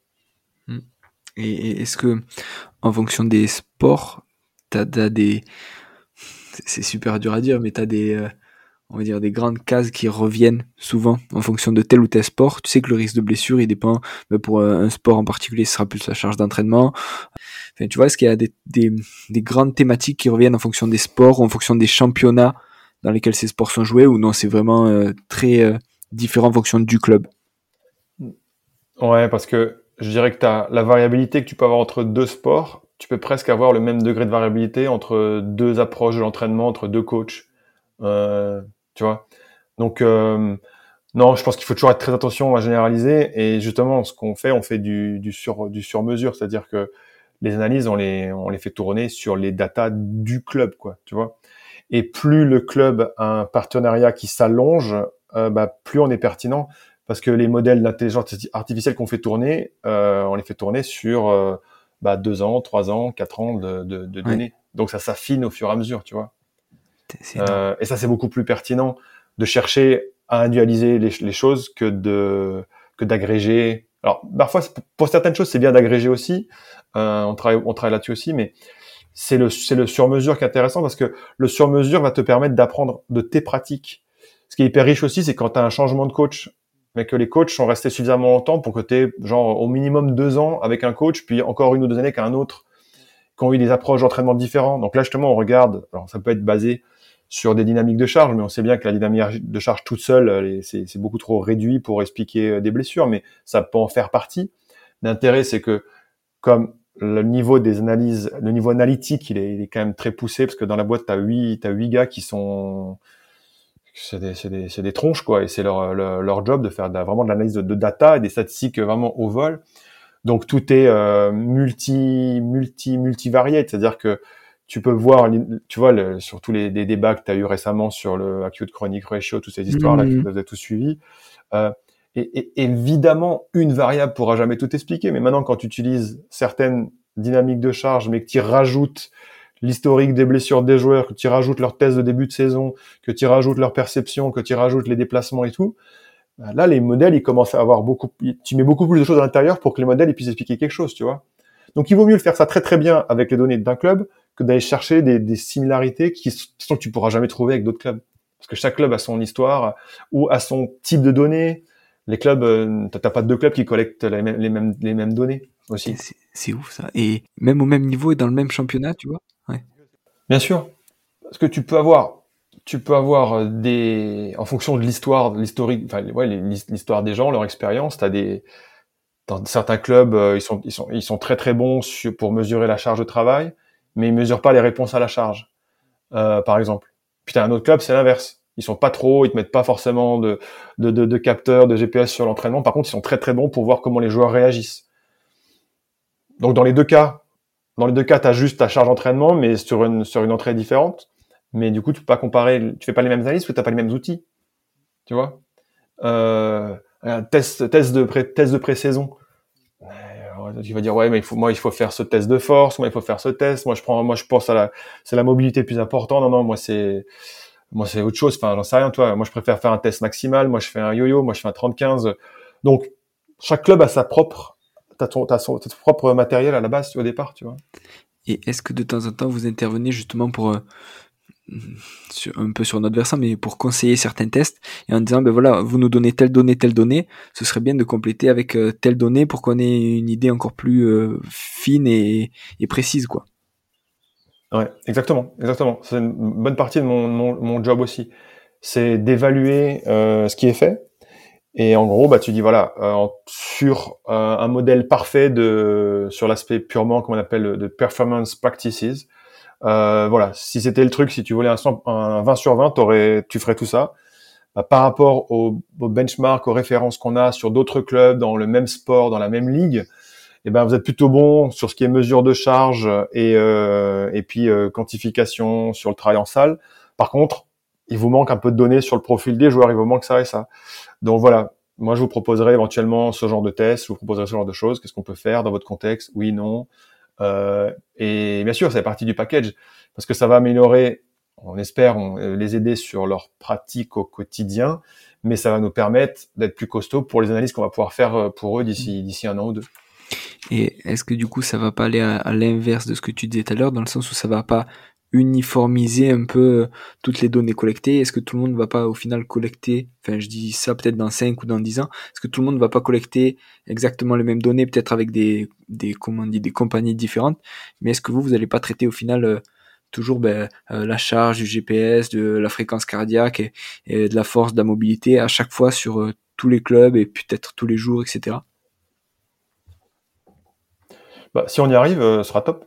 Speaker 1: Et, est-ce que, en fonction des sports, tu as, des... C'est super dur à dire, mais tu as des... Euh, on va dire des grandes cases qui reviennent souvent en fonction de tel ou tel sport. Tu sais que le risque de blessure, il dépend mais pour un sport en particulier, ce sera plus la charge d'entraînement. Enfin, tu vois, est-ce qu'il y a des, des, des, grandes thématiques qui reviennent en fonction des sports, ou en fonction des championnats dans lesquels ces sports sont joués, ou non, c'est vraiment euh, très euh, différent en fonction du club?
Speaker 2: Ouais, parce que je dirais que tu as la variabilité que tu peux avoir entre deux sports, tu peux presque avoir le même degré de variabilité entre deux approches de l'entraînement, entre deux coachs. Euh, tu vois. Donc euh, non, je pense qu'il faut toujours être très attention à généraliser. Et justement, ce qu'on fait, on fait du, sur du sur mesure, c'est-à-dire que les analyses, on les on les fait tourner sur les datas du club, quoi. Tu vois. Et plus le club a un partenariat qui s'allonge, euh, bah, plus on est pertinent parce que les modèles d'intelligence artificielle qu'on fait tourner, euh, on les fait tourner sur euh, bah, deux ans, trois ans, quatre ans de, de, de données. Donc ça s'affine au fur et à mesure, tu vois. Euh, et ça, c'est beaucoup plus pertinent de chercher à individualiser les, les choses que de que d'agréger. Alors parfois, pour certaines choses, c'est bien d'agréger aussi. Euh, on travaille, on travaille là-dessus aussi, mais c'est le c'est le sur-mesure qui est intéressant parce que le sur-mesure va te permettre d'apprendre de tes pratiques. Ce qui est hyper riche aussi, c'est quand tu as un changement de coach, mais que les coachs sont restés suffisamment longtemps pour que tu aies genre au minimum deux ans avec un coach, puis encore une ou deux années qu'un autre, qui ont eu des approches d'entraînement différentes. Donc là, justement, on regarde, alors ça peut être basé sur des dynamiques de charge, mais on sait bien que la dynamique de charge toute seule, c'est beaucoup trop réduit pour expliquer euh, des blessures, mais ça peut en faire partie. L'intérêt, c'est que comme le niveau des analyses, le niveau analytique, il est, il est quand même très poussé, parce que dans la boîte, tu as huit, as huit gars qui sont c'est des, des, des, tronches quoi et c'est leur, leur, job de faire vraiment de l'analyse de, data et des statistiques vraiment au vol donc tout est euh, multi multi multivarié c'est-à-dire que tu peux voir, tu vois, le, sur tous les, débats que tu as eu récemment sur le acute chronic ratio, toutes ces histoires-là que vous avez tous suivies. Euh, et, évidemment, une variable pourra jamais tout expliquer. Mais maintenant, quand tu utilises certaines dynamiques de charge, mais que tu rajoutes l'historique des blessures des joueurs, que tu rajoutes leurs tests de début de saison, que tu rajoutes leur perception, que tu rajoutes les déplacements et tout, bah là, les modèles, ils commencent à avoir beaucoup, tu mets beaucoup plus de choses à l'intérieur pour que les modèles ils puissent expliquer quelque chose, tu vois. Donc, il vaut mieux faire ça très très bien avec les données d'un club que d'aller chercher des, des, similarités qui sont que tu pourras jamais trouver avec d'autres clubs. Parce que chaque club a son histoire ou a son type de données. Les clubs, euh, t'as pas deux clubs qui collectent les mêmes, les mêmes, les mêmes données aussi.
Speaker 1: C'est ouf ça. Et même au même niveau et dans le même championnat, tu vois.
Speaker 2: Bien sûr. Parce que tu peux avoir, tu peux avoir des, en fonction de l'histoire, l'historique, enfin ouais, l'histoire des gens, leur expérience. T'as des, dans certains clubs, euh, ils sont, ils sont, ils sont très très bons pour mesurer la charge de travail mais ils mesurent pas les réponses à la charge, euh, par exemple. Puis t'as un autre club, c'est l'inverse. Ils sont pas trop, ils te mettent pas forcément de, de, de, de capteurs, de GPS sur l'entraînement. Par contre, ils sont très très bons pour voir comment les joueurs réagissent. Donc dans les deux cas, dans les deux cas, tu as juste ta charge d'entraînement, mais sur une, sur une entrée différente. Mais du coup, tu peux pas comparer, tu fais pas les mêmes analyses parce que t'as pas les mêmes outils. Tu vois? Euh, test, test de pré, test de pré-saison. Tu vas dire ouais, mais moi, il faut faire ce test de force, moi, il faut faire ce test. Moi, je prends, moi, je pense à la, c'est la mobilité plus importante. Non, non, moi, c'est, moi, c'est autre chose. Enfin, j'en sais rien, toi. Moi, je préfère faire un test maximal. Moi, je fais un yo-yo. Moi, je fais un 30-15. Donc, chaque club a sa propre, t'as ton, t'as son, ton propre matériel à la base, au départ, tu vois.
Speaker 1: Et est-ce que de temps en temps, vous intervenez justement pour, euh, un peu sur notre versant, mais pour conseiller certains tests et en disant ben voilà, vous nous donnez telle donnée, telle donnée, ce serait bien de compléter avec euh, telle donnée pour qu'on ait une idée encore plus euh, fine et, précise, quoi.
Speaker 2: Ouais, exactement, exactement. C'est une bonne partie de mon, mon, job aussi, c'est d'évaluer euh, ce qui est fait. Et en gros, bah, tu dis voilà, sur un modèle parfait de sur l'aspect purement, comme on appelle, de performance practices, euh, voilà, si c'était le truc, si tu voulais un, un 20 sur 20, aurais, tu ferais tout ça. Bah, par rapport au, au benchmark, aux références qu'on a sur d'autres clubs dans le même sport, dans la même ligue, eh ben vous êtes plutôt bon sur ce qui est mesure de charge et, euh, et puis euh, quantification sur le travail en salle. Par contre, il vous manque un peu de données sur le profil des joueurs, il vous manque ça et ça. Donc voilà, moi je vous proposerai éventuellement ce genre de test, je vous proposerai ce genre de choses. Qu'est-ce qu'on peut faire dans votre contexte? Oui, non. Euh, et bien sûr, c'est partie du package parce que ça va améliorer, on espère, on, euh, les aider sur leur pratique au quotidien, mais ça va nous permettre d'être plus costaud pour les analyses qu'on va pouvoir faire euh, pour eux d'ici d'ici un an ou deux.
Speaker 1: Et est-ce que du coup ça va pas aller à, à l'inverse de ce que tu disais tout à l'heure, dans le sens où ça va pas uniformiser un peu euh, toutes les données collectées Est-ce que tout le monde ne va pas au final collecter, enfin je dis ça peut-être dans 5 ou dans 10 ans, est-ce que tout le monde ne va pas collecter exactement les mêmes données, peut-être avec des, des, comment dit, des compagnies différentes, mais est-ce que vous, vous n'allez pas traiter au final euh, toujours ben, euh, la charge du GPS, de la fréquence cardiaque et, de la force, de la mobilité à chaque fois sur tous les clubs et peut-être tous les jours, etc.
Speaker 2: Bah, si on y arrive, ce sera top.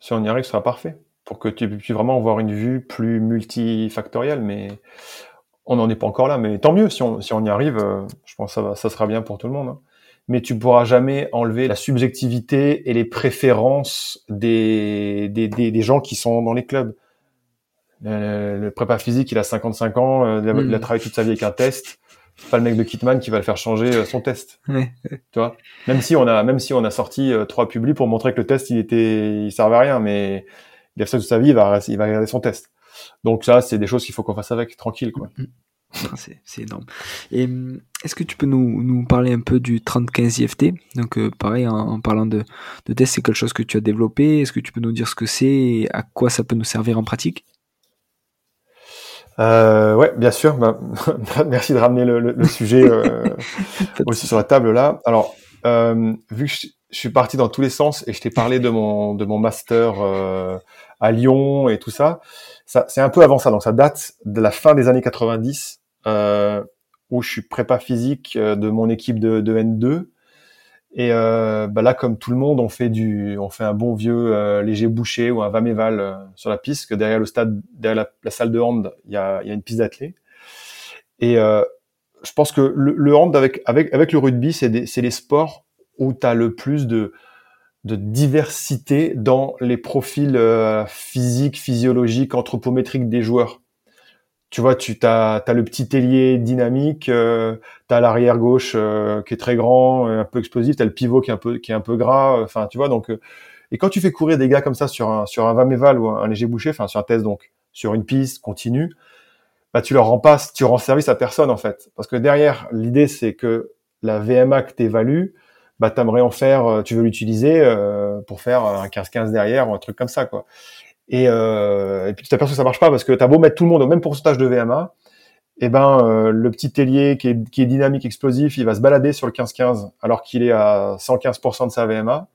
Speaker 2: Si on y arrive, ce sera parfait pour que tu puisses vraiment avoir une vue plus multifactorielle, mais on n'en est pas encore là. Mais tant mieux, si on, si on y arrive, euh, je pense que ça, va, ça sera bien pour tout le monde. Hein. Mais tu pourras jamais enlever la subjectivité et les préférences des, des, des, gens qui sont dans les clubs. Le, prépa physique, il a 55 ans, euh, il, a, il, a, mm. travaillé toute sa vie avec un test. Pas le mec de Kitman qui va le faire changer euh, son test. Tu vois? Même si on a, même si on a sorti trois publis pour montrer que le test, il était, il servait à rien, mais de sa vie, il va, il va regarder son test. Donc ça, c'est des choses qu'il faut qu'on fasse avec, tranquille, quoi. Mm.
Speaker 1: Ah, c'est énorme. Et mm, est-ce que tu peux nous, nous parler un peu du 3015 IFT Donc euh, pareil, en, parlant de, de test, c'est quelque chose que tu as développé. Est-ce que tu peux nous dire ce que c'est et à quoi ça peut nous servir en pratique?
Speaker 2: Euh, ouais, bien sûr. Bah, *laughs* merci de ramener le, le, sujet euh, *laughs* aussi sur la table là. Alors, euh, vu que je, je, suis parti dans tous les sens et je t'ai parlé de mon de mon master à Lyon et tout ça. Ça, c'est un peu avant ça, donc ça date de la fin des années 90, euh, où je suis prépa physique euh, de mon équipe de, de N2. Et euh, bah là, comme tout le monde, on fait du, on fait un bon vieux euh, léger boucher ou un vaméval euh, sur la piste. Que derrière le stade, derrière la, salle de hand, il y a, y a une piste d'athlée. Et je pense que le, le hand avec avec avec le rugby, c'est c'est les sports où tu as le plus de de diversité dans les profils euh, physiques, physiologiques, anthropométriques des joueurs. Tu vois, tu as, le petit ailier dynamique, euh, tu as l'arrière gauche euh, qui est très grand, un peu explosif, tu as le pivot qui est un peu qui est un peu gras, enfin tu vois donc et quand tu fais courir des gars comme ça sur un sur un vaméval ou un, léger boucher, enfin sur un test donc sur une piste continue, bah tu leur rends pas tu rends service à personne en fait parce que derrière l'idée c'est que la VMA que tu évalues, bah t'aimerais en faire, euh, tu veux l'utiliser euh, pour faire un 15-15 derrière ou un truc comme ça quoi. Et, euh, et puis tu t'aperçois que ça marche pas parce que t'as beau mettre tout le monde au même pourcentage de VMA, eh ben euh, le petit ailier qui est, qui est dynamique explosif, il va se balader sur le 15-15 alors qu'il est à 115% de sa VMA,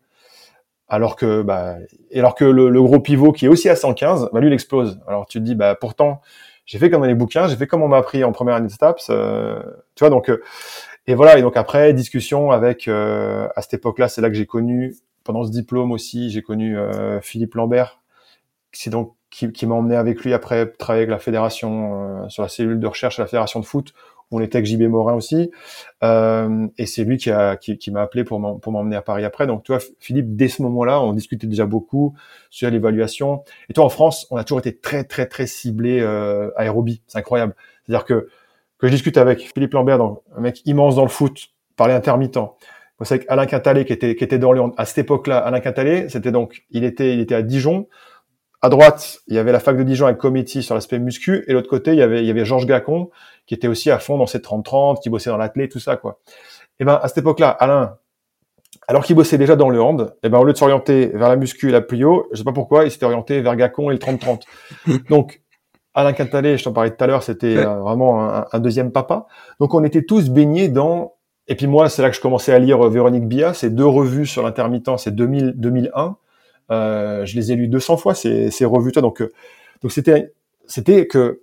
Speaker 2: alors que bah alors que le, gros pivot qui est aussi à 115, bah lui il explose. Alors tu te dis bah pourtant j'ai fait comme dans les bouquins, j'ai fait comme on m'a appris en première année de STAPS, euh, tu vois donc et voilà, et donc après, discussion avec, euh, à cette époque-là, c'est là que j'ai connu, pendant ce diplôme aussi, j'ai connu euh, Philippe Lambert, c'est donc qui, qui m'a emmené avec lui après travailler avec la fédération sur la cellule de recherche à la fédération de foot on était avec JB Morin aussi, euh, et c'est lui qui a qui, m'a appelé pour m'emmener à Paris après. Donc toi, Philippe, dès ce moment-là, on discutait déjà beaucoup sur l'évaluation. Et toi, en France, on a toujours été très très très ciblé euh, aérobie. C'est incroyable. C'est-à-dire que que je discute avec Philippe Lambert, donc un mec immense dans le foot, par les intermittents. C'est avec Alain Quintalé qui était qui était dans le à cette époque-là. Alain Quintalé, c'était donc il était il était à Dijon à droite, il y avait la fac de Dijon avec Committee sur l'aspect muscu, et l'autre côté, il y avait, il y avait Georges Gacon, qui était aussi à fond dans ses 30-30, qui bossait dans l'athlète, tout ça, quoi. Et ben, à cette époque-là, Alain, alors qu'il bossait déjà dans le hand, et ben, au lieu de s'orienter vers la muscu et la plio, je sais pas pourquoi, il s'était orienté vers Gacon et le 30-30. *laughs* Donc, Alain Cantalé, je t'en parlais tout à l'heure, c'était euh, vraiment un, deuxième papa. Donc, on était tous baignés dans, et puis moi, c'est là que je commençais à lire euh, Véronique Bia, ces deux revues sur l'intermittent, c'est 2000, 2001, euh, je les ai lus 200 fois ces, ces revues. Donc, euh, donc c'était, c'était que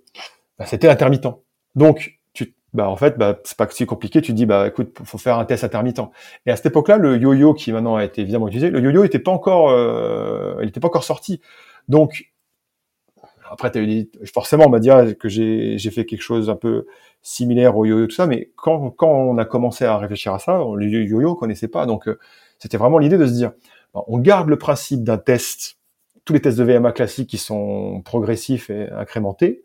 Speaker 2: bah, c'était intermittent. Donc, tu, bah en fait, bah, c'est pas si compliqué. Tu dis, bah écoute, faut faire un test intermittent. Et à cette époque-là, le yo-yo qui maintenant a été évidemment utilisé, le yo-yo était pas encore, euh, il était pas encore sorti. Donc après, forcément, on m'a dit que j'ai fait quelque chose un peu similaire au yo-yo tout ça, mais quand, on a commencé à réfléchir à ça, le yo-yo on connaissait pas, donc c'était vraiment l'idée de se dire, on garde le principe d'un test, tous les tests de VMA classiques qui sont progressifs et incrémentés.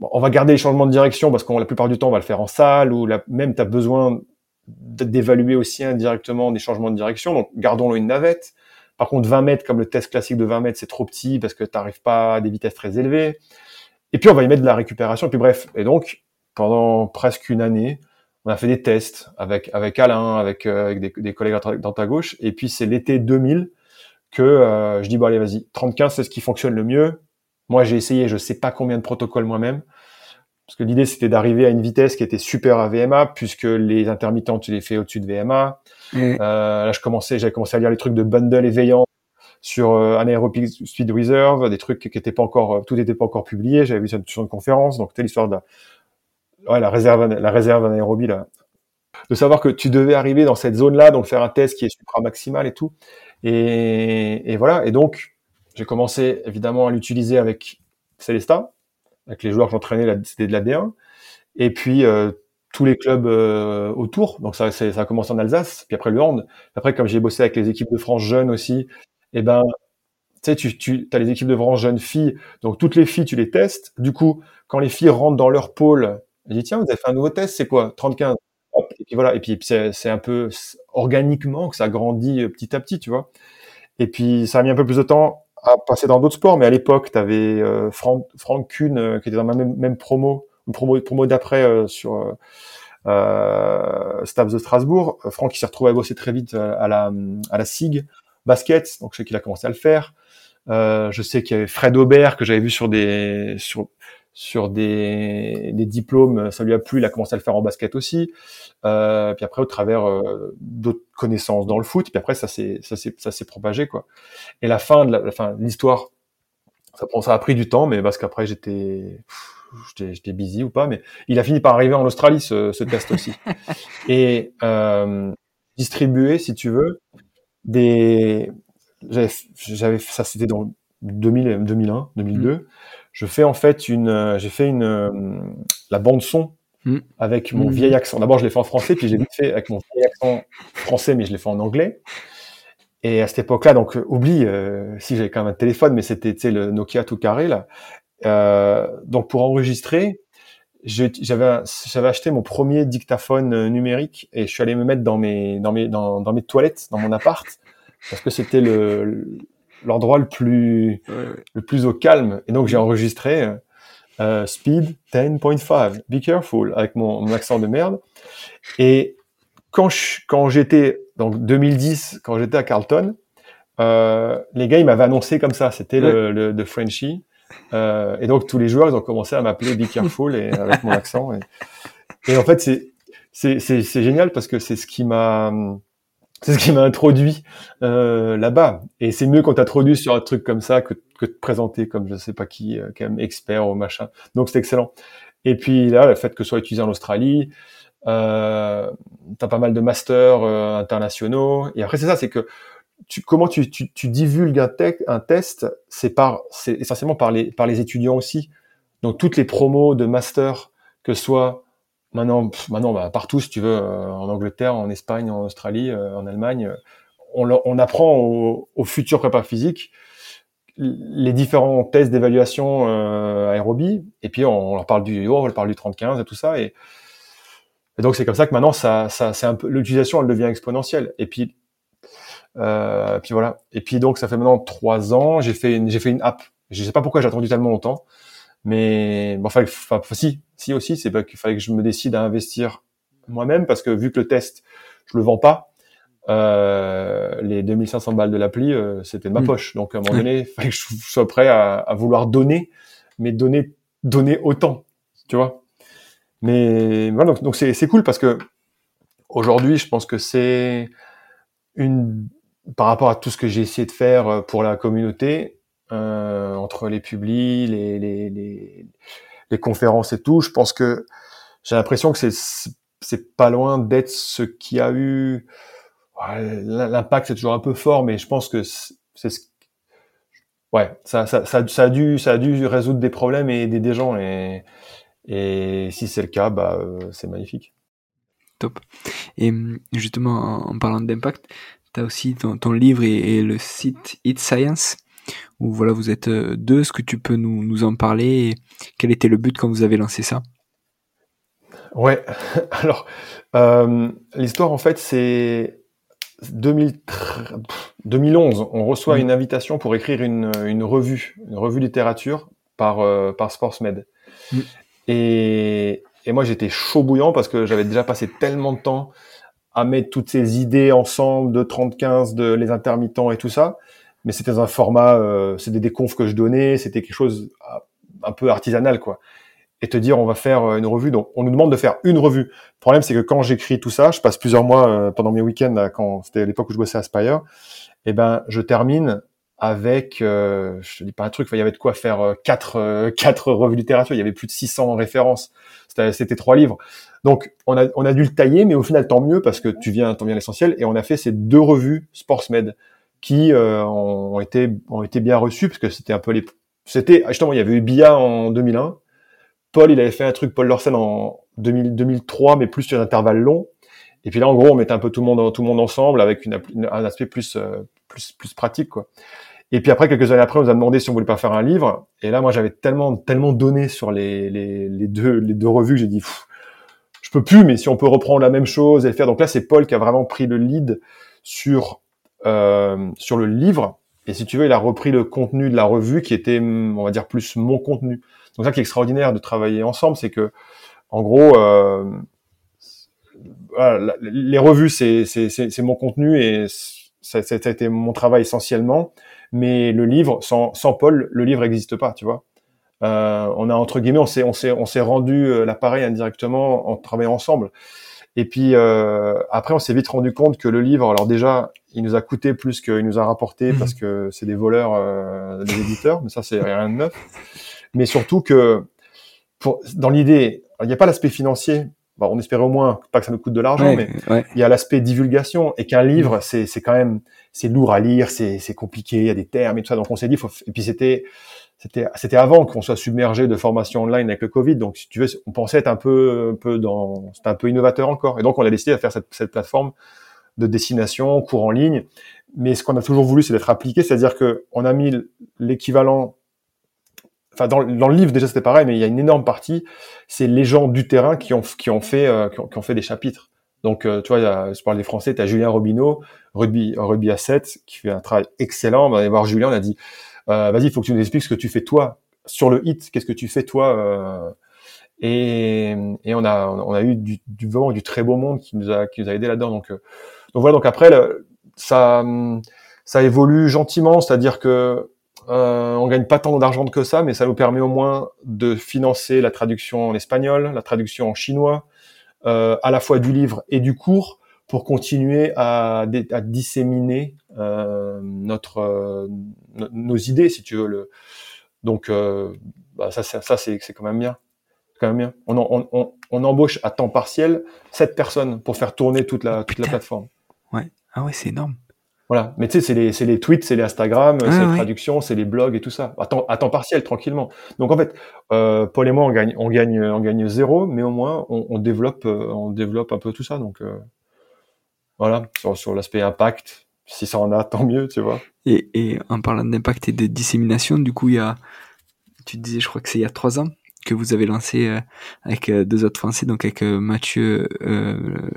Speaker 2: on va garder les changements de direction parce qu'on la plupart du temps on va le faire en salle ou même tu as besoin d'évaluer aussi indirectement des changements de direction. Donc gardons-le une navette. Par contre 20 mètres comme le test classique de 20 mètres c'est trop petit parce que tu n'arrives pas à des vitesses très élevées. Et puis on va y mettre de la récupération. Et puis bref. Et donc pendant presque une année, on a fait des tests avec Alain, avec, euh, avec des, collègues dans ta gauche. Et puis c'est l'été 2000 que euh, je dis bon allez vas-y, 30-15 c'est ce qui fonctionne le mieux. Moi j'ai essayé, je sais pas combien de protocoles moi-même, parce que l'idée c'était d'arriver à une vitesse qui était super à VMA, puisque les intermittents tu les fais au-dessus de VMA. Euh, là je commençais, j'avais commencé à lire les trucs de bundle éveillant sur euh, Anaerobic Speed Reserve, des trucs qui étaient pas encore, tout n'était pas encore publié. J'avais vu ça sur une conférence, donc c'était l'histoire de ouais, la réserve, la réserve anaérobie là, de savoir que tu devais arriver dans cette zone-là, donc faire un test qui est supra maximal et tout. Et, et voilà. Et donc, j'ai commencé évidemment à l'utiliser avec Celesta, avec les joueurs que j'entraînais, c'était de la D1. Et puis euh, tous les clubs euh, autour. Donc ça, ça a commencé en Alsace, puis après le hand. Après, comme j'ai bossé avec les équipes de France jeunes aussi, et eh ben, tu tu, tu as les équipes de France jeunes filles. Donc toutes les filles, tu les testes. Du coup, quand les filles rentrent dans leur pôle j'ai dit, tiens, vous avez fait un nouveau test, c'est quoi? 35 et puis voilà, et puis c'est un peu organiquement que ça grandit euh, petit à petit, tu vois. Et puis ça a mis un peu plus de temps à passer dans d'autres sports, mais à l'époque, tu avais euh, Franck, Franck Kuhn euh, qui était dans la même, promo, promo, promo d'après euh, sur euh, Staff de Strasbourg. Franck, il s'est retrouvé à bosser très vite à la, à la SIG basket, donc je sais qu'il a commencé à le faire. je sais qu'il y avait Fred Aubert que j'avais vu sur des sur sur des, des, diplômes, ça lui a plu, il a commencé à le faire en basket aussi. Euh, puis après, au travers euh, d'autres connaissances dans le foot, puis après, ça s'est ça s'est ça s'est propagé quoi. Et la fin de la, fin l'histoire, ça a pris du temps, mais parce qu'après j'étais j'étais busy ou pas, mais il a fini par arriver en Australie ce, ce test aussi. *laughs* Et euh, distribuer, si tu veux, des j'avais ça c'était dans 2000, 2001, 2002 je fais en fait une, euh, j'ai fait une euh, la bande son mm. avec mon mm. vieil accent. D'abord, je l'ai fait en français, puis j'ai vite fait avec mon vieil accent français, mais je l'ai fait en anglais. Et à cette époque-là, donc euh, oublie, si j'avais quand même un téléphone, mais c'était le Nokia tout carré là. Euh, donc pour enregistrer, j'avais j'avais acheté mon premier dictaphone numérique et je suis allé me mettre dans mes dans mes dans, dans mes toilettes dans mon appart *laughs* parce que c'était le l'endroit le plus le plus au calme. Et donc j'ai enregistré euh, euh Speed 10.5, Be Careful avec mon, mon, accent de merde. Et quand je, quand j'étais donc 2010, quand j'étais à Carlton, euh, les gars ils m'avaient annoncé comme ça, c'était le, le de Frenchie. Euh, et donc tous les joueurs ils ont commencé à m'appeler Be Careful et avec mon accent. Et, et en fait c'est c'est c'est génial parce que c'est ce qui m'a c'est ce qui m'a introduit euh, là-bas. Et c'est mieux quand t'introduis sur un truc comme ça que, que de te présenter comme je sais pas qui, euh, quand même expert ou machin. Donc c'est excellent. Et puis là, le fait que ce soit utilisé en Australie, euh, t'as pas mal de masters euh, internationaux. Et après c'est ça, c'est que tu, comment tu, tu, tu divulgues un, un test C'est par, c'est essentiellement par les, par les étudiants aussi. Donc toutes les promos de master, que soit maintenant, maintenant bah, partout, si tu veux, euh, en Angleterre, en Espagne, en Australie, euh, en Allemagne, euh, on, on apprend aux, aux futurs prépa physiques les différents tests d'évaluation euh, aérobie, et puis on, leur parle du on leur parle du 30-15 et tout ça, et, et donc c'est comme ça que maintenant ça, ça c'est un peu l'utilisation elle devient exponentielle. Et puis puis voilà. Et puis donc ça fait maintenant trois ans, j'ai fait une, j'ai fait une app. Je sais pas pourquoi j'ai attendu tellement longtemps, mais bon, fallait, enfin, si, si aussi, c'est pas qu'il fallait que je me décide à investir moi-même parce que vu que le test, je le vends pas, euh, les 2500 balles de l'appli, euh, c'était de ma mm. poche. Donc à un moment donné, il fallait que je sois prêt à, à, vouloir donner, mais donner, donner autant, tu vois. Mais voilà, donc c'est c'est cool parce que aujourd'hui, je pense que c'est une par rapport à tout ce que j'ai essayé de faire euh, pour la communauté, euh, entre les publis, les, les, les, les, conférences et tout, je pense que j'ai l'impression que c'est c'est pas loin d'être ce qui a eu l'impact c'est toujours un peu fort mais je pense que c'est ce ouais ça, ça, ça, a dû ça a dû résoudre des problèmes et aider des gens et et si c'est le cas bah euh, c'est magnifique.
Speaker 1: Top. Et justement en parlant d'impact tu as aussi ton, ton livre et, et, le site It Science où voilà vous êtes euh, deux est-ce que tu peux nous, nous en parler et quel était le but quand vous avez lancé ça?
Speaker 2: Ouais *laughs* alors euh, l'histoire en fait c'est 2011, on reçoit mmh. une invitation pour écrire une, une, revue, une revue littérature par, euh, par SportsMed. Mmh. Et, et, moi, j'étais chaud bouillant parce que j'avais déjà passé tellement de temps à mettre toutes ces idées ensemble de 30-15, de les intermittents et tout ça. Mais c'était un format, euh, c'était des confs que je donnais, c'était quelque chose ah, un peu artisanal, quoi et te dire on va faire euh, une revue. Donc on nous demande de faire une revue. Le problème c'est que quand j'écris tout ça, je passe plusieurs mois euh, pendant mes week-ends quand c'était l'époque où je bossais à Spire, et eh ben je termine avec euh, je te dis pas un truc, il y avait de quoi faire euh, quatre *laughs* quatre revues littérature, il y avait plus de 600 références. C'était trois livres. Donc on a on a dû le tailler mais au final tant mieux parce que tu viens tant bien l'essentiel et on a fait ces deux revues SportsMed qui ont été ont été bien reçues parce que c'était un peu les c'était justement il y avait eu Bia en 2001 Paul, il avait fait un truc, Paul Lorsen, en 2000, 2003, mais plus sur un intervalle long. Et puis là, en gros, on mettait un peu tout le monde, tout le monde ensemble avec une, un aspect plus, euh, plus, plus pratique, quoi. Et puis après, quelques années après, on nous a demandé si on voulait pas faire un livre. Et là, moi, j'avais tellement, tellement donné sur les, les, les deux, les deux revues j'ai dit, je peux plus, mais si on peut reprendre la même chose et le faire. Donc là, c'est Paul qui a vraiment pris le lead sur, euh, sur le livre. Et si tu veux, il a repris le contenu de la revue qui était, on va dire, plus mon contenu. Donc ça qui est extraordinaire de travailler ensemble, c'est que en gros, euh, voilà, les revues c'est c'est mon contenu et ça, ça, a été mon travail essentiellement. Mais le livre, sans, sans Paul, le livre n'existe pas, tu vois. Euh, on a entre guillemets, on s'est on s'est on s'est rendu euh, l'appareil indirectement en travaillant ensemble. Et puis euh, après, on s'est vite rendu compte que le livre, alors déjà, il nous a coûté plus qu'il nous a rapporté mmh. parce que c'est des voleurs, euh, des éditeurs, mais ça c'est rien de neuf mais surtout que pour, dans l'idée, il n'y a pas l'aspect financier. Bon, on espérait au moins pas que ça nous coûte de l'argent, mais il y a l'aspect divulgation et qu'un livre, mm. c'est c'est quand même c'est lourd à lire, c'est c'est compliqué, il y a des termes et tout ça. Donc on s'est dit, faut, et puis c'était c'était c'était avant qu'on soit submergé de formation online avec le Covid. Donc si tu veux, on pensait être un peu un peu dans c'était un peu innovateur encore. Et donc on a décidé de faire cette, cette plateforme de destination, cours en ligne. Mais ce qu'on a toujours voulu, c'est d'être appliqué, c'est-à-dire que on a mis l'équivalent enfin dans, dans, le livre déjà c'était pareil, mais il y a une énorme partie, c'est les gens du terrain qui ont qui ont fait euh, qui, ont, fait des chapitres. Donc euh, tu vois, je parle des Français, tu as Julien Robineau, rugby rugby à 7, qui fait un travail excellent. On va aller voir Julien, on a dit euh, vas-y, il faut que tu nous expliques ce que tu fais toi sur le hit, qu'est-ce que tu fais toi euh, et, et on a on a eu du, du vraiment du très beau monde qui nous a qui nous a aidé là-dedans. Donc donc voilà, donc après ça ça évolue gentiment, c'est-à-dire que euh, on gagne pas tant d'argent que ça, mais ça nous permet au moins de financer la traduction en espagnol, la traduction en chinois, euh, à la fois du livre et du cours, pour continuer à, à disséminer euh, notre euh, nos idées, si tu veux. Le... Donc euh, bah ça, ça, ça c'est quand même bien. Quand même bien. On, on, on, on, embauche à temps partiel sept personnes pour faire tourner toute la toute la plateforme.
Speaker 1: Ouais. Ah ouais, c'est énorme.
Speaker 2: Voilà. Mais tu sais, c'est les, c'est les tweets, c'est les Instagram, c'est les traductions, c'est les blogs et tout ça. À temps, à temps partiel, tranquillement. Donc en fait, euh, Paul et moi, on gagne, on gagne, on gagne zéro, mais au moins, on, on développe, euh, on développe un peu tout ça. Donc euh, voilà, sur, sur l'aspect impact, si ça en a, tant mieux, tu vois.
Speaker 1: Et, et en parlant d'impact et de dissémination, du coup, il y a, tu disais, je crois que c'est il y a trois ans, que vous avez lancé euh, avec euh, deux autres Français, donc avec euh, Mathieu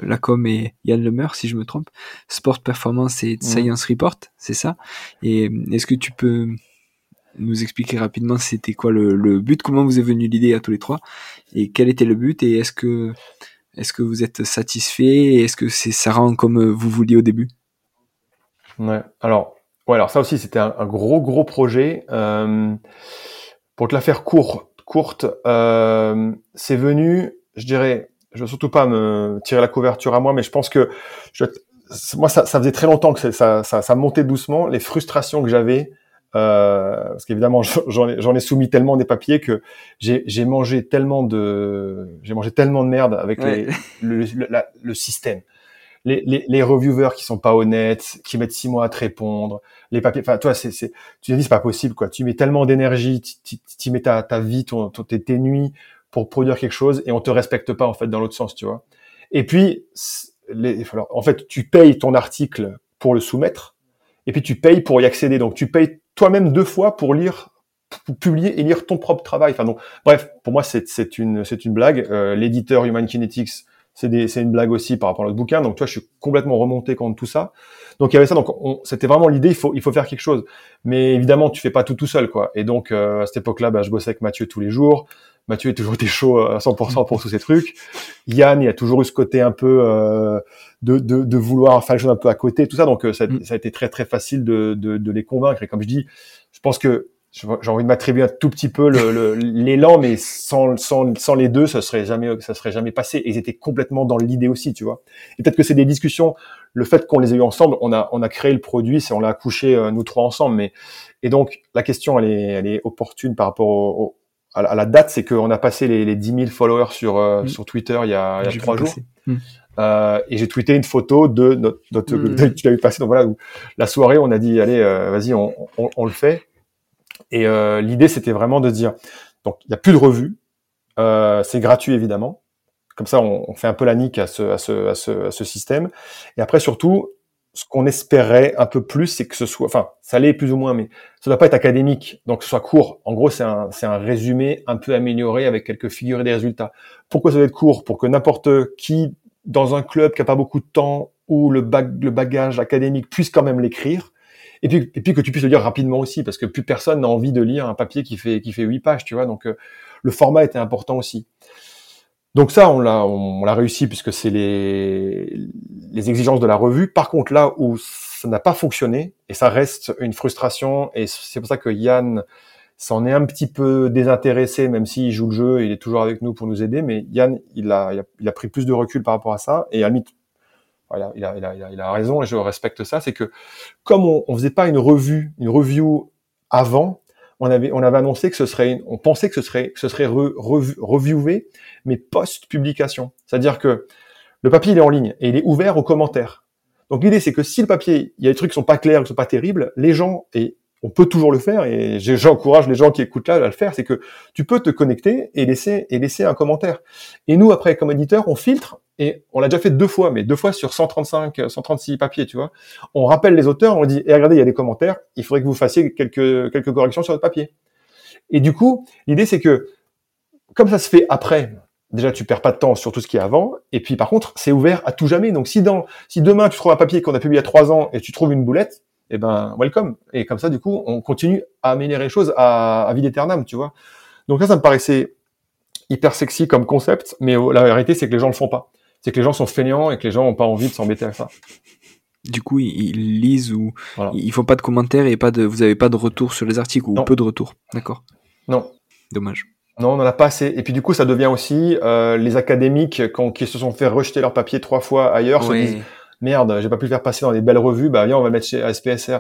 Speaker 1: Lacombe et Yann Lemeur, si je me trompe. Sport Performance et Science Report, c'est ça? Et est-ce que tu peux nous expliquer rapidement c'était quoi le, but, comment vous est venue l'idée à tous les trois, et quel était le but, et est-ce que est-ce que vous êtes satisfait, est-ce que c'est ça rend comme vous vouliez au début?
Speaker 2: Ouais. Alors, ouais, alors ça aussi c'était un, gros gros projet. pour te la faire court, courte. Euh, c'est venu, je dirais, je veux surtout pas me tirer la couverture à moi, mais je pense que je, moi, ça, ça, faisait très longtemps que ça, ça, ça montait doucement. Les frustrations que j'avais, euh, parce qu'évidemment, *laughs* j'en ai, ai soumis tellement des papiers que j'ai mangé tellement de, j'ai mangé tellement de merde avec les, le, le, le, système. Les, les, les, reviewers qui sont pas honnêtes, qui mettent six mois à te répondre, les papiers. Enfin, toi, c'est, c'est, tu te dis c'est pas possible quoi. Tu mets tellement d'énergie, tu mets ta, ta vie, ton, tes, tes nuits pour produire quelque chose et on te respecte pas en fait dans l'autre sens, tu vois. Et puis, les, en fait, tu payes ton article pour le soumettre et puis tu payes pour y accéder. Donc, tu payes toi-même deux fois pour lire publier et lire ton propre travail. Enfin donc, bref, pour moi c'est c'est une c'est une blague. Euh, l'éditeur Human Kinetics c'est une blague aussi par rapport à notre bouquin. Donc, toi, je suis complètement remonté contre tout ça. Donc, il y avait ça. Donc, c'était vraiment l'idée. Il faut, il faut faire quelque chose. Mais évidemment, tu fais pas tout tout seul, quoi. Et donc, euh, à cette époque-là, bah, je bossais avec Mathieu tous les jours. Mathieu est toujours été chaud à 100% pour tous ces trucs. Yann, il a toujours eu ce côté un peu euh, de, de, de, vouloir faire les choses un peu à côté, tout ça. Donc, euh, ça, mm. ça, a été très très facile de, de, de les convaincre. Et comme je dis, je pense que j'ai envie de m'attribuer un tout petit peu l'élan, mais sans, sans, sans les deux, ça serait jamais, ça serait jamais passé. Et ils étaient complètement dans l'idée aussi, tu vois. Et peut-être que c'est des discussions. Le fait qu'on les ait eu ensemble, on a, on a créé le produit, c'est on l'a accouché euh, nous trois ensemble. Mais et donc la question, elle est, elle est opportune par rapport au, à, la date, c'est qu'on a passé les, les 10 000 followers sur euh, mm. sur Twitter il y a, il y a trois jours. Mm. Euh, et j'ai tweeté une photo de notre, notre mm. *laughs* tu l'as vu passer. Donc voilà, la soirée, on a dit allez, euh, vas-y, on, on, on, le fait. Et euh, l'idée, c'était vraiment de dire, donc il n'y a plus de revues, euh, c'est gratuit évidemment. Comme ça, on, fait un peu la nique à ce, à ce, à ce, système. Et après, surtout, ce qu'on espérait un peu plus, c'est que ce soit, enfin, ça l'est plus ou moins, mais ça doit pas être académique, donc ce soit court. En gros, c'est un, résumé un peu amélioré avec quelques figures et des résultats. Pourquoi ça doit être court? Pour que n'importe qui dans un club qui a pas beaucoup de temps ou le bagage académique puisse quand même l'écrire et puis, et puis que tu puisses le lire rapidement aussi, parce que plus personne n'a envie de lire un papier qui fait qui fait huit pages, tu vois. Donc euh, le format était important aussi. Donc ça, on l'a on, l'a réussi puisque c'est les les exigences de la revue. Par contre, là où ça n'a pas fonctionné et ça reste une frustration, et c'est pour ça que Yann s'en est un petit peu désintéressé, même s'il joue le jeu, il est toujours avec nous pour nous aider. Mais Yann, il a, il a, il a pris plus de recul par rapport à ça. Et à il a, il, a, il, a, raison et je respecte ça, c'est que comme on, on faisait pas une revue, une review avant, on avait, on avait annoncé que ce serait, on pensait que ce serait, que ce serait reviewé, mais post-publication. C'est-à-dire que le papier il est en ligne et il est ouvert aux commentaires. Donc l'idée c'est que si le papier, il y a des trucs qui sont pas clairs, qui sont pas terribles, les gens et on peut toujours le faire et j'encourage les gens qui écoutent là à le faire, c'est que tu peux te connecter et laisser et laisser un commentaire. Et nous après comme éditeur, on filtre et on l'a déjà fait deux fois, mais deux fois sur 135, 136 papiers, tu vois. On rappelle les auteurs, on dit eh, regardez, il y a des commentaires, il faudrait que vous fassiez quelques quelques corrections sur votre papier. Et du coup, l'idée c'est que comme ça se fait après, déjà tu perds pas de temps sur tout ce qui est avant, et puis par contre c'est ouvert à tout jamais. Donc si dans si demain tu trouves un papier qu'on a publié il y a trois ans et tu trouves une boulette, eh ben welcome. Et comme ça, du coup, on continue à améliorer les choses à, à vie éternelle, tu vois. Donc là, ça me paraissait hyper sexy comme concept, mais la vérité, c'est que les gens le font pas. C'est que les gens sont feignants et que les gens ont pas envie de s'embêter avec ça.
Speaker 1: Du coup, ils lisent ou ils font pas de commentaires et pas de, vous avez pas de retour sur les articles ou peu de retour. D'accord.
Speaker 2: Non.
Speaker 1: Dommage.
Speaker 2: Non, on n'en a pas assez. Et puis du coup, ça devient aussi euh, les académiques quand, qui se sont fait rejeter leur papier trois fois ailleurs se disent merde, j'ai pas pu le faire passer dans des belles revues, bah viens, on va le mettre chez SPSR.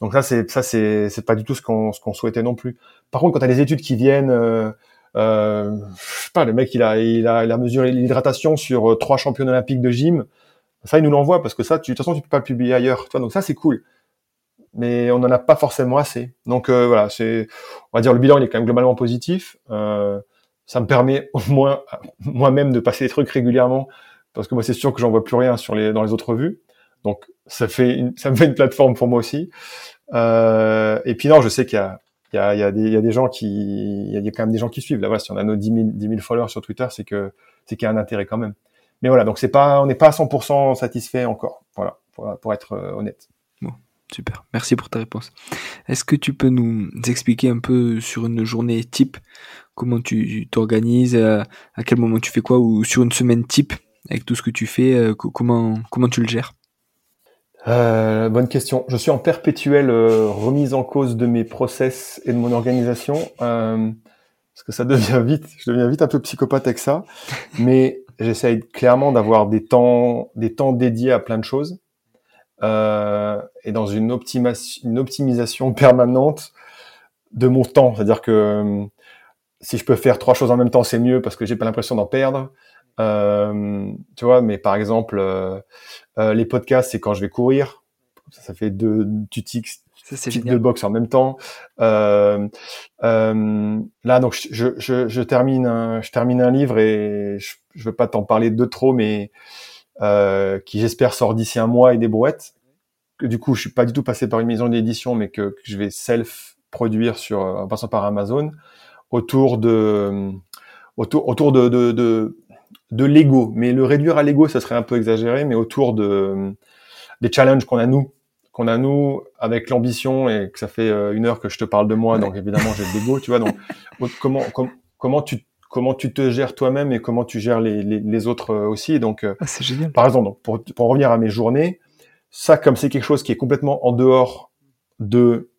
Speaker 2: Donc ça, c'est ça, c'est c'est pas du tout ce qu'on ce qu'on souhaitait non plus. Par contre, quand tu as des études qui viennent, euh, euh, je sais pas, le mec il a il a il a mesuré l'hydratation sur euh, trois champions olympiques de gym. Ça, ils nous l'envoient parce que ça, tu, de toute façon, tu peux pas le publier ailleurs. Tu vois, donc ça, c'est cool. Mais on n'en a pas forcément assez. Donc euh, voilà, c'est, on va dire, le bilan, il est quand même globalement positif. Euh, ça me permet au moins *laughs* moi-même de passer des trucs régulièrement parce que moi, c'est sûr que j'en vois plus rien sur les dans les autres revues. Donc ça fait une, *laughs* ça me fait une plateforme pour moi aussi. Euh, et puis non, je sais qu'il y a il y a, il y, a des, gens qui il y a quand même des gens qui suivent. Là voilà si on a nos 10 000, 10 000 followers sur Twitter c'est que c'est qu'il y a un intérêt quand même. Mais voilà donc c'est pas on n'est pas à 100% satisfait encore. Voilà pour, être euh, honnête.
Speaker 1: Super. Merci pour ta réponse. Est-ce que tu peux nous expliquer un peu sur une journée type? Comment tu t'organises? À quel moment tu fais quoi? Ou sur une semaine type? Avec tout ce que tu fais euh, comment comment tu le gères?
Speaker 2: Euh, bonne question. Je suis en perpétuelle euh, remise en cause de mes process et de mon organisation euh, parce que ça devient *laughs* vite, je deviens vite un peu psychopathe avec ça. Mais j'essaye clairement d'avoir des temps, des temps dédiés à plein de choses euh, et dans une, une optimisation permanente de mon temps. C'est-à-dire que euh, si je peux faire trois choses en même temps, c'est mieux parce que j'ai pas l'impression d'en perdre. Euh, tu vois, mais par exemple, euh, euh, les podcasts, c'est quand je vais courir. Ça, ça fait deux tutix, de boxe en même temps. Euh, euh, là, donc, je, je, je, termine un, je termine un livre et je, je veux pas t'en parler de trop, mais euh, qui j'espère sort d'ici un mois et des brouettes. Que, du coup, je suis pas du tout passé par une maison d'édition, mais que, que, je vais self produire sur en passant par Amazon autour de autour autour de, de, de de l'ego, mais le réduire à l'ego, ça serait un peu exagéré, mais autour de des challenges qu'on a nous, qu'on a nous avec l'ambition et que ça fait euh, une heure que je te parle de moi, donc évidemment j'ai de l'ego, tu vois. Donc *laughs* comment comment tu comment tu te gères toi-même et comment tu gères les, les, autres euh, aussi. donc
Speaker 1: euh, ah, c'est génial.
Speaker 2: Par exemple, donc, pour, pour revenir à mes journées, ça comme c'est quelque chose qui est complètement en dehors de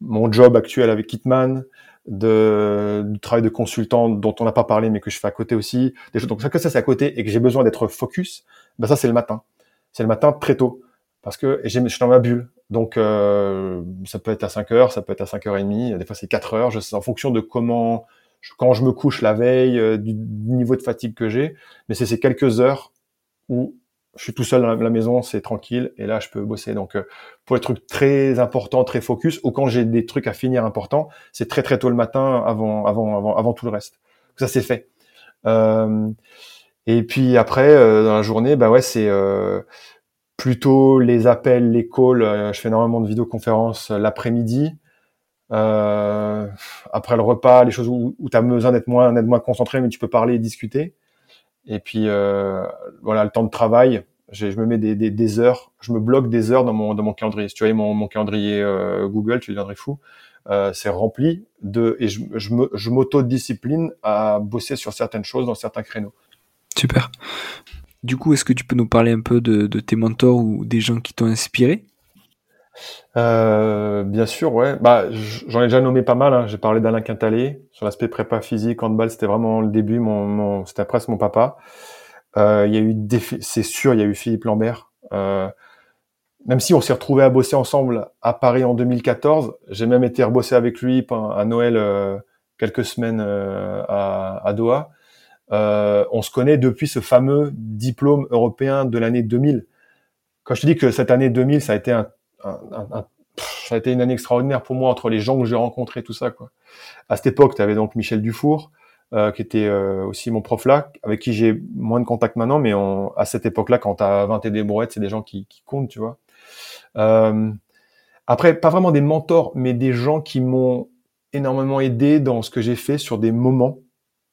Speaker 2: mon job actuel avec Kitman, de, du travail de consultant dont on n'a pas parlé mais que je fais à côté aussi. Donc ça que ça c'est à côté et que j'ai besoin d'être focus, ben ça c'est le matin. C'est le matin très tôt parce que je suis dans ma bulle. Donc euh, ça peut être à 5 heures, ça peut être à 5h30, des fois c'est 4 heures, je sais en fonction de comment quand je me couche la veille, euh, du, niveau de fatigue que j'ai, mais c'est ces quelques heures où je suis tout seul dans la maison, c'est tranquille, et là je peux bosser. Donc euh, pour les trucs très importants, très focus, ou quand j'ai des trucs à finir importants, c'est très très tôt le matin avant avant avant, avant tout le reste. Ça c'est fait. Euh, et puis après euh, dans la journée, bah ouais c'est euh, plutôt les appels, les calls. Euh, je fais énormément de vidéoconférences l'après-midi. après le repas, les choses où, où tu as besoin d'être moins, d'être moins concentré, mais tu peux parler et discuter. Et puis euh, voilà, le temps de travail, je me mets des, des, des, heures, je me bloque des heures dans mon, dans mon calendrier. Si tu vois mon, mon calendrier euh, Google, tu deviendrais fou. Euh, c'est rempli de et je, je, me, je m'auto-discipline à bosser sur certaines choses dans certains créneaux.
Speaker 1: Super. Du coup, est-ce que tu peux nous parler un peu de, de tes mentors ou des gens qui t'ont inspiré?
Speaker 2: Euh, bien sûr, ouais. Bah, j'en ai déjà nommé pas mal. Hein. J'ai parlé d'Alain Quintalé sur l'aspect prépa physique, handball. C'était vraiment le début. Mon, mon c'était presque mon papa. Euh, il y a eu, c'est sûr, il y a eu Philippe Lambert. Euh, même si on s'est retrouvé à bosser ensemble à Paris en 2014, j'ai même été rebosser avec lui à Noël euh, quelques semaines euh, à, à, Doha. Euh, on se connaît depuis ce fameux diplôme européen de l'année 2000. Quand je te dis que cette année 2000, ça a été un ça a été une année extraordinaire pour moi entre les gens que j'ai rencontrés, tout ça. Quoi. À cette époque, tu avais donc Michel Dufour, euh, qui était euh, aussi mon prof là, avec qui j'ai moins de contact maintenant, mais on, à cette époque-là, quand tu as 20 et des brouettes, c'est des gens qui, qui, comptent, tu vois. Euh, après, pas vraiment des mentors, mais des gens qui m'ont énormément aidé dans ce que j'ai fait sur des moments,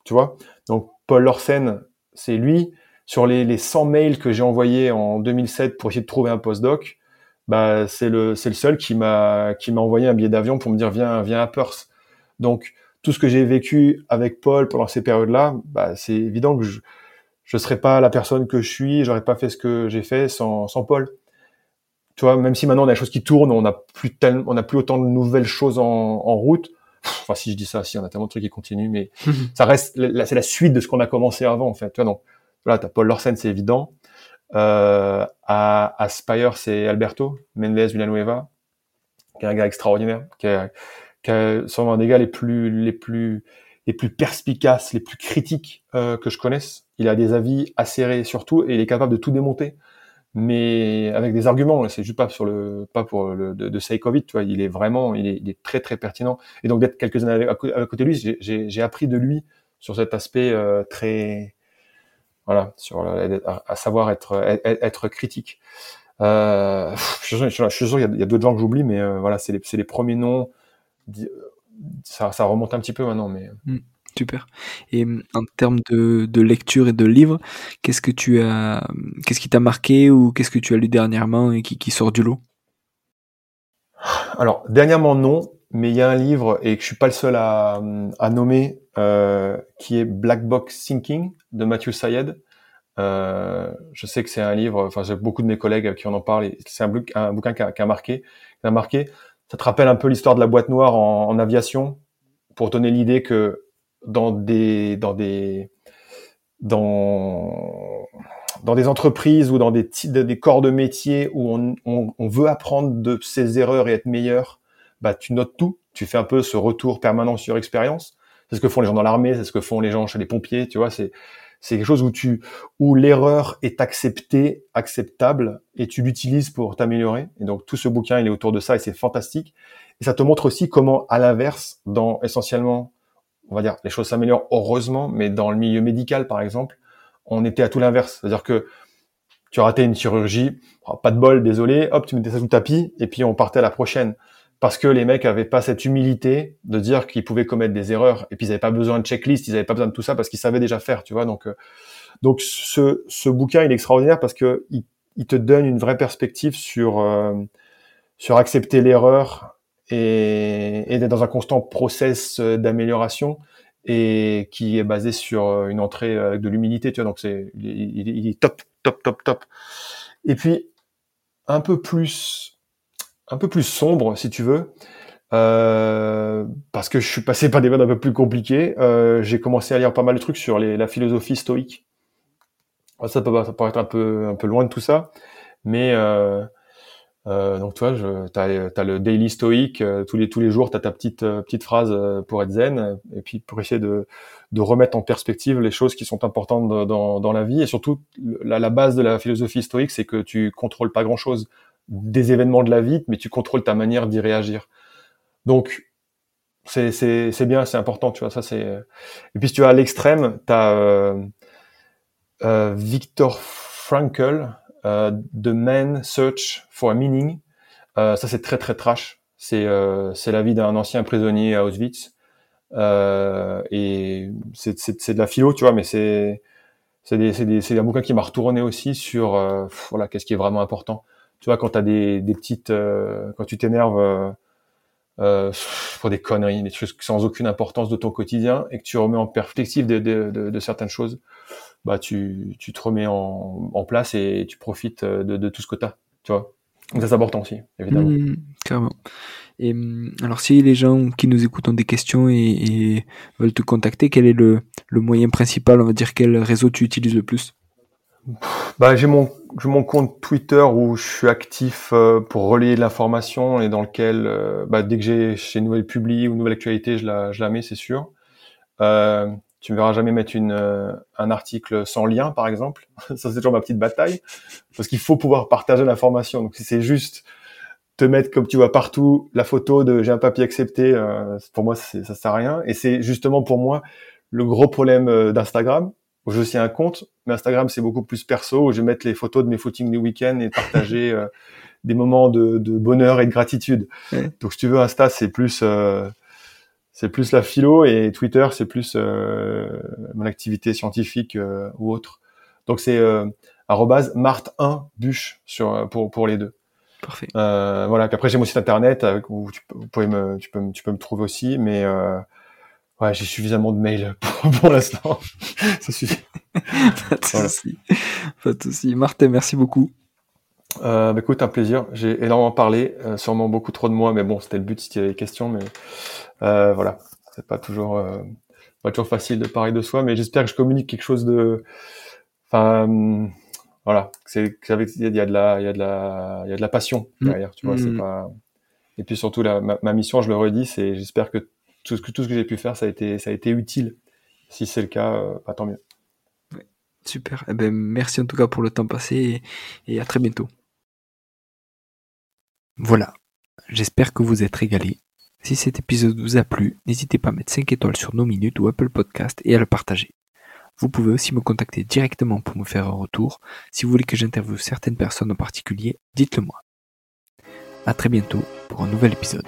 Speaker 2: tu vois. Donc Paul Lorsen, c'est lui. Sur les, les 100 mails que j'ai envoyés en 2007 pour essayer de trouver un postdoc, bah c'est le c'est le seul qui m'a qui m'a envoyé un billet d'avion pour me dire viens viens à Perth. Donc tout ce que j'ai vécu avec Paul pendant ces périodes-là, bah c'est évident que je je serais pas la personne que je suis, j'aurais pas fait ce que j'ai fait sans sans Paul. Tu vois, même si maintenant on a des choses qui tournent, on a plus tellement, on a plus autant de nouvelles choses en, en route. Enfin, si je dis ça, si on a tellement de trucs qui continuent, mais *laughs* ça reste, c'est la suite de ce qu'on a commencé avant, en fait. Tu vois, donc, voilà, t'as Paul Lorsen, c'est évident. Euh, à, à Spire, c'est Alberto Mendes Villanueva, qui est un gars extraordinaire, qui est, est sûrement un des gars les plus, les plus, les plus perspicaces, les plus critiques euh, que je connaisse. Il a des avis acérés surtout et il est capable de tout démonter. mais avec des arguments. C'est juste pas sur le, pas pour le de, de sake of tu vois. Il est vraiment, il est, il est très très pertinent. Et donc d'être quelques années à, côté de lui, j'ai appris de lui sur cet aspect euh, très, voilà, sur à, savoir être être, critique. Euh, je, suis sûr qu'il y a, a d'autres gens que j'oublie, mais euh, voilà, c'est les, les premiers noms. Ça, ça remonte un petit peu maintenant, mais.
Speaker 1: Hmm. Super. Et hum, en termes de, de lecture et de livres, qu'est-ce que tu as, qu'est-ce qui t'a marqué ou qu'est-ce que tu as lu dernièrement et qui, qui sort du lot?
Speaker 2: Alors dernièrement non, mais il y a un livre et que je suis pas le seul à, à nommer, euh, qui est Black Box Thinking de Matthew Syed. Euh, je sais que c'est un livre, enfin j'ai beaucoup de mes collègues qui en en parlent. C'est un, un, bouquin qui a, qui a marqué, qui a marqué. Ça te rappelle un peu l'histoire de la boîte noire en, aviation, pour donner l'idée que dans des dans des dans dans des entreprises ou dans des corps de métier où on, on, on, veut apprendre de ses erreurs et être meilleur, bah tu notes tout, tu fais un peu ce retour permanent sur expérience. C'est ce que font les gens dans l'armée, c'est ce que font les gens chez les pompiers, tu vois, c'est c'est quelque chose où tu où l'erreur est acceptée, acceptable et tu l'utilises pour t'améliorer. Et donc tout ce bouquin, il est autour de ça et c'est fantastique. Et ça te montre aussi comment à l'inverse dans essentiellement on va dire, les choses s'améliorent heureusement, mais dans le milieu médical, par exemple, on était à tout l'inverse. C'est-à-dire que tu raté une chirurgie, oh, pas de bol, désolé, hop, tu mettais ça sous le tapis, et puis on partait à la prochaine. Parce que les mecs avaient pas cette humilité de dire qu'ils pouvaient commettre des erreurs, et puis ils avaient pas besoin de checklist, ils avaient pas besoin de tout ça parce qu'ils savaient déjà faire, tu vois. Donc, euh, donc ce, ce bouquin, il est extraordinaire parce que il, te donne une vraie perspective sur euh, sur accepter l'erreur et, et d'être dans un constant process euh, d'amélioration et qui est basé sur euh, une entrée avec de l'humilité, tu vois. Donc c'est, il, est top, top, top, top. Et puis un peu plus, un peu plus sombre, si tu veux, euh, parce que je suis passé par des modes un peu plus compliqués. Euh, j'ai commencé à lire pas mal de trucs sur les, la philosophie stoïque. Ça peut, ça peut être un peu, un peu loin de tout ça, mais euh, euh, donc, tu vois, tu as, le daily stoïque, euh, tous les tous les jours, tu as ta petite euh, petite phrase pour être zen, et puis pour essayer de, de remettre en perspective les choses qui sont importantes dans, dans la vie. Et surtout, la, la base de la philosophie stoïque, c'est que tu contrôles pas grand-chose des événements de la vie, mais tu contrôles ta manière d'y réagir. Donc, c'est c'est bien, c'est important, tu vois. Ça c'est. Et puis si tu as à l'extrême, tu as euh, Viktor Frankl, euh, The Man Search for a Meaning. Euh, ça, c'est très, très trash. C'est euh, c'est la vie d'un ancien prisonnier à Auschwitz. et c'est de la philo, tu vois, mais c'est c'est des, des, c'est un bouquin qui m'a retourné aussi sur voilà qu'est-ce qui est vraiment important. Tu vois, quand t'as des, des petites, quand tu t'énerves euh, pour des conneries, des choses sans aucune importance de ton quotidien, et que tu remets en perspective de, de, de, de certaines choses, bah tu, tu te remets en, en place et tu profites euh, de, tout ce que tu as, tu vois. Donc ça c'est important aussi, évidemment.
Speaker 1: Mmh, carrément. Et mmh, alors si les gens qui nous écoutent ont des questions et, et veulent te contacter, quel est le, le, moyen principal, on va dire quel réseau tu utilises le plus?
Speaker 2: Bah, j'ai mon j'ai mon compte Twitter où je suis actif euh, pour relayer de l'information et dans lequel euh, bah, dès que j'ai une nouvelle publie ou une nouvelle actualité, je la je la mets, c'est sûr. Euh, tu me verras jamais mettre une, euh, un article sans lien, par exemple. *laughs* Ça, c'est toujours ma petite bataille. Parce qu'il faut pouvoir partager l'information. Donc, si c'est juste te mettre, comme tu vois partout, la photo de j'ai un papier accepté, pour moi, ça sert à rien. Et c'est justement pour moi le gros problème d'Instagram, où j'ai aussi un compte. Mais Instagram, c'est beaucoup plus perso, où je vais mettre les photos de mes footings du week-end et partager *laughs* des moments de, de, bonheur et de gratitude. Donc, si tu veux, Insta, c'est plus c'est plus la philo et Twitter, c'est plus euh, mon activité scientifique euh, ou autre. Donc c'est euh, @mart1 bûche sur euh, pour pour les deux.
Speaker 1: Parfait.
Speaker 2: Euh, voilà. Puis après j'ai mon site internet où tu, vous pouvez me tu peux tu peux me trouver aussi, mais euh, ouais j'ai suffisamment de mails *laughs* pour, pour l'instant. *laughs* Ça suffit.
Speaker 1: Pas de souci. Pas de souci. Martin, merci beaucoup.
Speaker 2: Euh, bah, écoute, un plaisir. J'ai énormément parlé, euh, sûrement beaucoup trop de moi, mais bon, c'était le but si tu avais des questions. Mais euh, voilà, c'est pas toujours euh, pas toujours facile de parler de soi, mais j'espère que je communique quelque chose de, enfin, voilà, c'est il y a de la, il y a de la, il y a de la passion mmh. derrière, tu vois, c'est mmh. pas. Et puis surtout, la, ma, mission, je le redis, c'est j'espère que tout ce que tout ce que j'ai pu faire, ça a été ça a été utile. Si c'est le cas, euh, bah, tant mieux.
Speaker 1: Super. Eh ben, merci en tout cas pour le temps passé et, à très bientôt. Voilà. J'espère que vous êtes régalés. Si cet épisode vous a plu, n'hésitez pas à mettre 5 étoiles sur nos minutes ou Apple Podcast et à le partager. Vous pouvez aussi me contacter directement pour me faire un retour. Si vous voulez que j'interviewe certaines personnes en particulier, dites-le moi. À très bientôt pour un nouvel épisode.